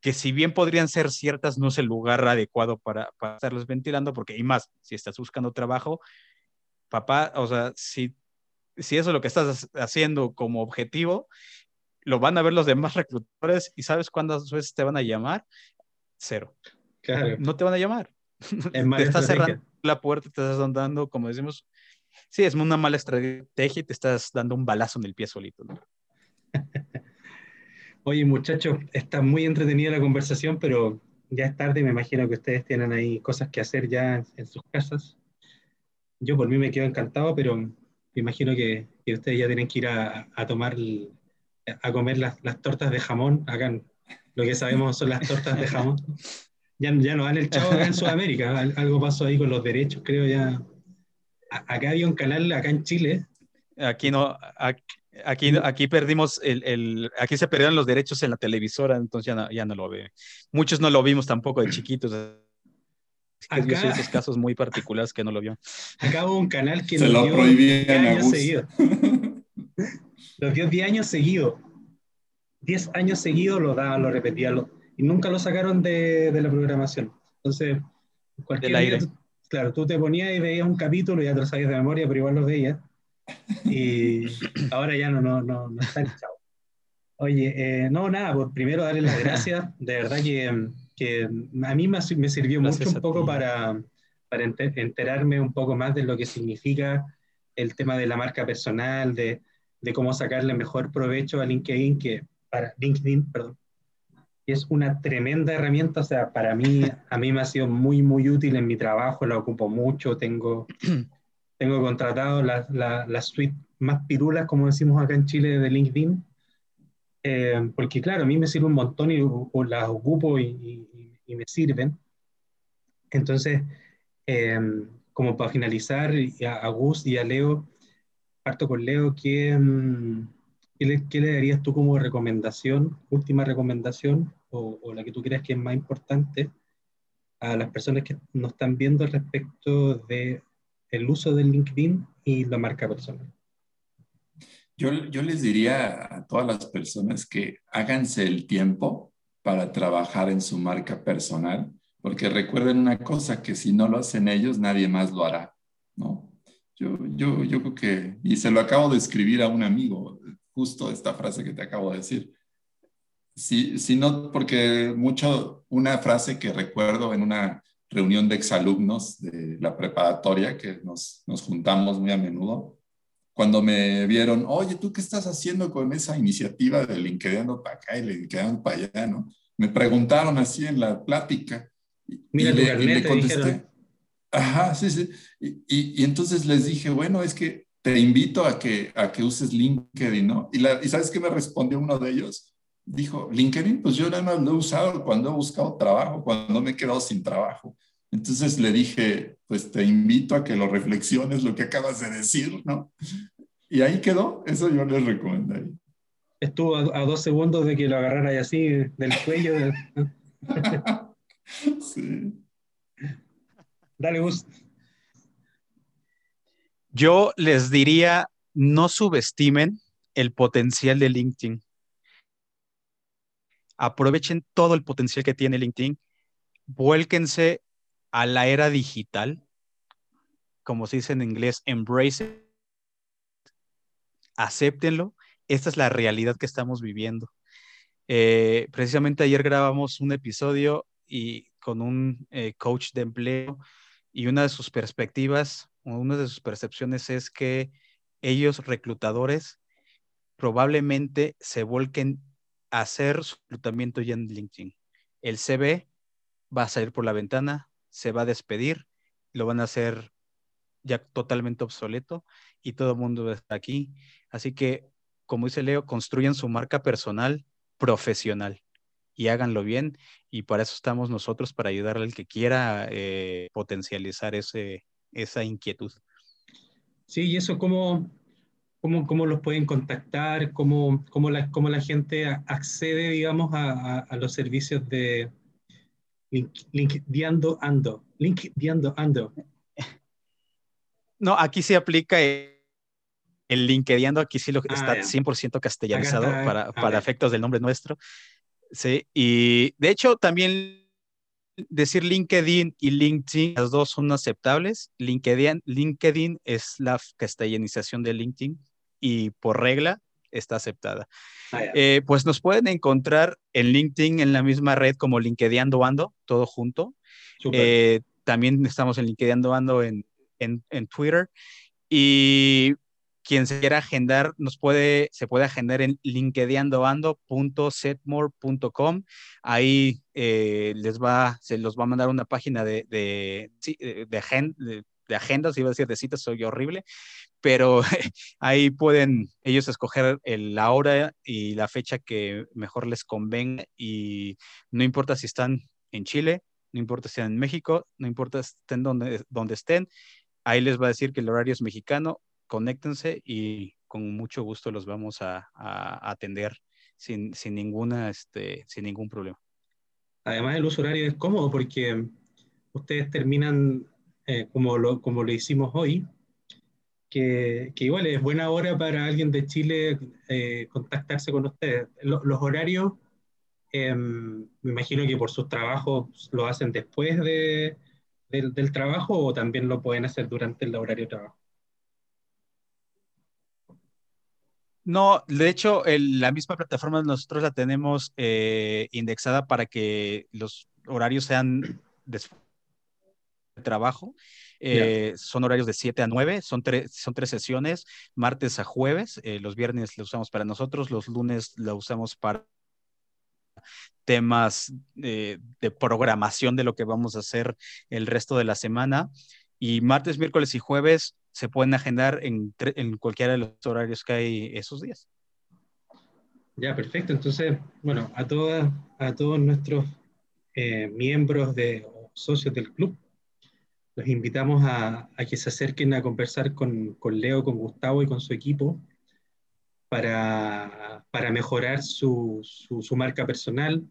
que si bien podrían ser ciertas, no es el lugar adecuado para, para estarlos ventilando, porque y más, si estás buscando trabajo, papá, o sea, si, si eso es lo que estás haciendo como objetivo, lo van a ver los demás *laughs* reclutadores y sabes cuántas veces te van a llamar? Cero. Claro. No te van a llamar. *laughs* Es te estás cerrando la puerta, te estás dando, como decimos, sí, es una mala estrategia y te estás dando un balazo en el pie solito. ¿no? *laughs* Oye, muchachos, está muy entretenida la conversación, pero ya es tarde, me imagino que ustedes tienen ahí cosas que hacer ya en sus casas yo por mí me quedo encantado, pero me imagino que, que ustedes ya tienen que ir a, a tomar, a comer las, las, tortas de jamón. Acá lo que sabemos son las tortas de jamón. Ya, ya no dan el chavo acá en Sudamérica. Algo pasó ahí con los derechos, creo ya. Acá había un canal, acá en Chile. Aquí no, aquí, aquí perdimos el, el, aquí se perdieron los derechos en la televisora, entonces ya no, ya no lo ve. Muchos no lo vimos tampoco de chiquitos Acá, esos casos muy particulares que no lo vio. Acá hubo un canal que Se lo, lo prohibían 10 años seguidos. lo vio 10 años seguidos. 10 años seguidos lo daba, lo repetía. Lo, y nunca lo sacaron de, de la programación. Entonces, cualquier aire. Día, claro, tú te ponías y veías un capítulo y ya te lo sabías de memoria, pero igual lo veías. Y *coughs* ahora ya no, no, no, no está chao. Oye, eh, no, nada, pues primero darle las gracias. De verdad que que a mí me, me sirvió Gracias mucho un poco para, para enterarme un poco más de lo que significa el tema de la marca personal, de, de cómo sacarle mejor provecho a LinkedIn, que para LinkedIn, perdón, es una tremenda herramienta, o sea, para mí, a mí me ha sido muy, muy útil en mi trabajo, la ocupo mucho, tengo, *clears throat* tengo contratado las la, la suite más pirulas, como decimos acá en Chile, de LinkedIn, eh, porque claro, a mí me sirve un montón y o las ocupo y, y, y, me sirven. Entonces, eh, como para finalizar, a, Gus y a Leo, parto con Leo, ¿qué, mm, ¿qué, le, ¿qué, le, darías tú como recomendación, última recomendación, o, o, la que tú creas que es más importante a las personas que nos están viendo respecto de el uso del LinkedIn y la marca personal? Yo, les diría a todas las personas que háganse el tiempo para trabajar en su marca personal, porque recuerden una cosa, que si no lo hacen ellos, nadie más lo hará, ¿no? Yo, yo, yo creo que, y se lo acabo de escribir a un amigo, justo esta frase que te acabo de decir. Si, si no, porque mucho, una frase que recuerdo en una reunión de exalumnos de la preparatoria, que nos, nos juntamos muy a menudo, cuando me vieron, oye, ¿tú qué estás haciendo con esa iniciativa de LinkedIn para acá y LinkedIn para allá, no? Me preguntaron así en la plática. Mira, y, le, y le contesté. Dijeron. Ajá, sí, sí. Y, y, y, entonces les dije, bueno, es que te invito a que, a que uses LinkedIn, ¿no? Y, la, y ¿sabes qué me respondió uno de ellos? Dijo, LinkedIn, pues yo nada más lo he usado cuando he buscado trabajo, cuando me he quedado sin trabajo. Entonces le dije, pues te invito a que lo reflexiones lo que acabas de decir, ¿no? Y ahí quedó, eso yo les recomendaría. Estuvo a, a dos segundos de que lo agarrara así del cuello. *laughs* Sí. Dale, Gus. Yo les diría, no subestimen el potencial de LinkedIn. aprovechen todo el potencial que tiene LinkedIn, vuélquense a la era digital, como se dice en inglés, embrace it, acéptenlo, esta es la realidad que estamos viviendo. Eh, precisamente ayer grabamos un episodio y con un eh, coach de empleo y una de sus perspectivas, una de sus percepciones es que ellos reclutadores probablemente se volquen a hacer su reclutamiento ya en LinkedIn. El CV va a salir por la ventana, se va a despedir, lo van a hacer ya totalmente obsoleto y todo el mundo está aquí. Así que, como dice Leo, construyan su marca personal profesional y háganlo bien. Y para eso estamos nosotros, para ayudarle al que quiera eh, potencializar ese, esa inquietud. Sí, y eso cómo, cómo, cómo los pueden contactar, cómo, cómo, la, cómo la gente accede, digamos, a, a, los servicios de LinkedIn Ando. LinkedIn Ando. No, aquí se aplica el, LinkedIn, aquí sí lo, ah, está 100% castellanizado para, ah, para efectos del nombre nuestro. Sí, y de hecho también decir LinkedIn y LinkedIn, las dos son aceptables. LinkedIn, LinkedIn es la castellanización de LinkedIn y por regla está aceptada. Ah, eh, pues nos pueden encontrar en LinkedIn en la misma red como LinkedIn Ando, todo junto. Eh, también estamos en LinkedIn Ando en, en, Twitter. Y quien se quiera agendar, nos puede, se puede agendar en linkedinando.setmore.com. Ahí eh, les va, se los va a mandar una página de, de, de, de, de agendas, iba a decir de citas, soy horrible, pero *laughs* ahí pueden ellos escoger la hora y la fecha que mejor les convenga y no importa si están en Chile, no importa si están en México, no importa estén donde, donde estén, ahí les va a decir que el horario es mexicano, conéctense y con mucho gusto los vamos a, atender sin, ninguna, este, sin ningún problema. Además, el uso horario es cómodo porque ustedes terminan eh, como, lo, como lo hicimos hoy, que, que, igual es buena hora para alguien de Chile eh, contactarse con ustedes. los horarios, em, me imagino que por sus trabajos lo hacen después de, del, trabajo o también lo pueden hacer durante el horario de trabajo? No, de hecho, la misma plataforma nosotros la tenemos eh, indexada para que los horarios sean de trabajo. Eh, son horarios de 7 a 9, son, son tres sesiones, martes a jueves, eh, los viernes lo usamos para nosotros, los lunes lo usamos para temas de programación de lo que vamos a hacer el resto de la semana. Y martes, miércoles y jueves se pueden agendar en, en cualquiera de los horarios que hay esos días. Ya, perfecto. Entonces, bueno, a, todas, a todos nuestros eh, miembros de socios del club, los invitamos a, a, que se acerquen a conversar con, con Leo, con Gustavo y con su equipo para, para mejorar su, su, marca personal,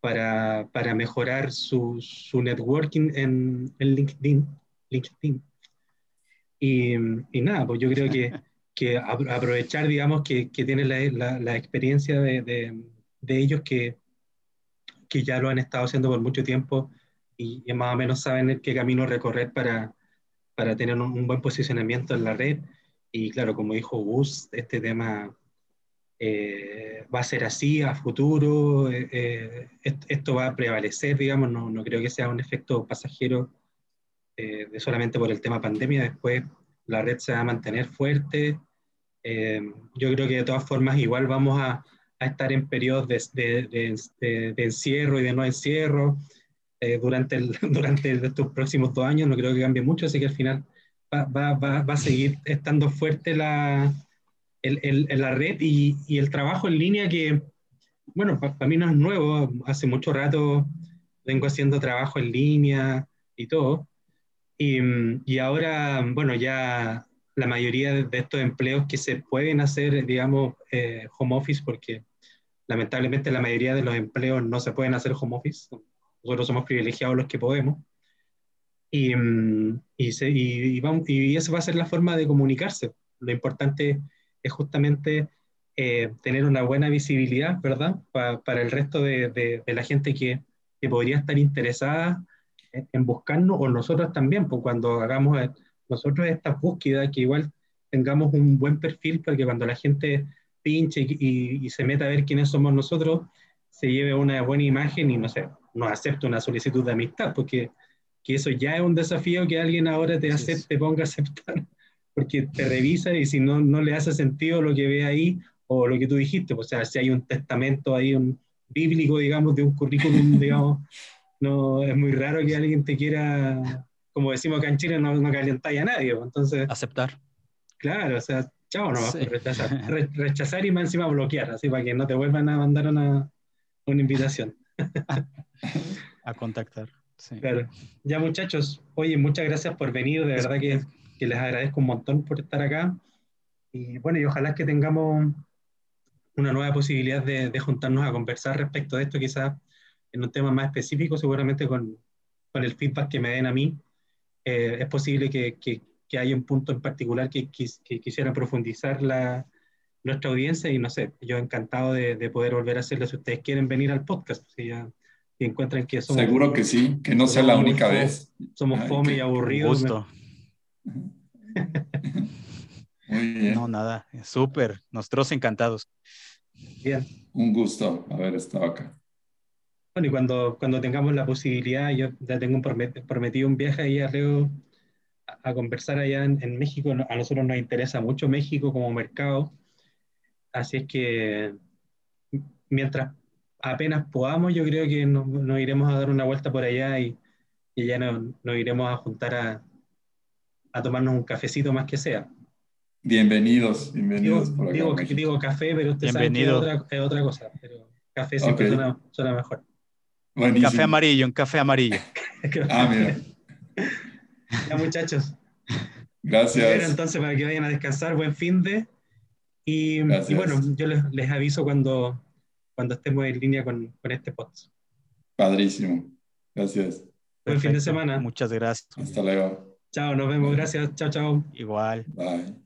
para, para mejorar su, su, networking en, en LinkedIn. LinkedIn. Y, y, nada, pues yo creo que, *laughs* que aprovechar, digamos, que, que tienen la, la, experiencia de, de, de, ellos que, que ya lo han estado haciendo por mucho tiempo y, más o menos saben qué camino recorrer para, para tener un, un buen posicionamiento en la red y claro, como dijo Gus, este tema eh, va a ser así a futuro, eh, eh, esto va a prevalecer, digamos, no, no, creo que sea un efecto pasajero de solamente por el tema pandemia, después la red se va a mantener fuerte. yo creo que de todas formas igual vamos a, a estar en periodos de, de, de, de, encierro y de no encierro durante, el, *laughs* durante estos próximos dos años, no creo que cambie mucho, así que al final va, va, va, a seguir estando fuerte la, el, el, la red y, y, el trabajo en línea que, bueno, para mí no es nuevo, hace mucho rato vengo haciendo trabajo en línea y todo. Y, y ahora, bueno, ya la mayoría de estos empleos que se pueden hacer, digamos, eh, home office, porque lamentablemente la mayoría de los empleos no se pueden hacer home office. Nosotros somos privilegiados los que podemos. Y, mm, y, se, y, vamos, y esa va a ser la forma de comunicarse. Lo importante es justamente eh, tener una buena visibilidad, ¿verdad? para el resto de, de, la gente que, que, podría estar interesada en, buscarnos, o nosotros también, pues cuando hagamos eh, nosotros esta búsqueda, que igual tengamos un buen perfil para que cuando la gente pinche y, y, se meta a ver quiénes somos nosotros, se lleve una buena imagen y no sé, nos acepte una solicitud de amistad, porque que eso ya es un desafío que alguien ahora te, acepte, te ponga a aceptar, porque te revisa y si no, no le hace sentido lo que ve ahí o lo que tú dijiste, pues, o sea, si hay un testamento ahí, un bíblico, digamos, de un currículum, *laughs* digamos, no, es muy raro que alguien te quiera, como decimos acá en Chile, no, no calentáis a nadie, pues, entonces... Aceptar. Claro, o sea, chao, no, rechazar, *laughs* rechazar y más encima bloquear, así para que no te vuelvan a mandar una, una invitación. *laughs* a contactar. Sí. Claro. Ya muchachos, oye, muchas gracias por venir, de verdad que, que, les agradezco un montón por estar acá. Y bueno, y ojalá que tengamos una nueva posibilidad de, de juntarnos a conversar respecto de esto, quizás en un tema más específico, seguramente con, con el feedback que me den a mí. Eh, es posible que, que, que, haya un punto en particular que, que quisiera profundizar la, nuestra audiencia y no sé, yo encantado de, de, poder volver a hacerlo si ustedes quieren venir al podcast, si ya si encuentran que somos... Seguro que sí, que no sea la única vez. Somos fome y aburridos. Gusto. *laughs* Muy bien. No, nada, súper, nosotros encantados. Bien. Un gusto haber estado acá. Bueno, y cuando, cuando tengamos la posibilidad, yo ya tengo un prometido un viaje ahí a Río a, conversar allá en, en México. A nosotros nos interesa mucho México como mercado Así es que mientras apenas podamos, yo creo que nos, iremos a dar una vuelta por allá y, ya nos, iremos a juntar a, a, tomarnos un cafecito más que sea. Bienvenidos, bienvenidos. Digo, digo, café, pero usted sabe que es otra, es otra, cosa. Pero café siempre suena, suena, mejor. Un café amarillo, un café amarillo. *laughs* ah, mira. Ya, muchachos. Gracias. entonces, para que vayan a descansar, buen fin de. Y, bueno, yo les, les, aviso cuando, cuando estemos en línea con, con este post. Padrísimo. Gracias. Buen fin de semana. Muchas gracias. Hasta luego. Chao, nos vemos. Gracias. Chao, chao. Igual. Bye.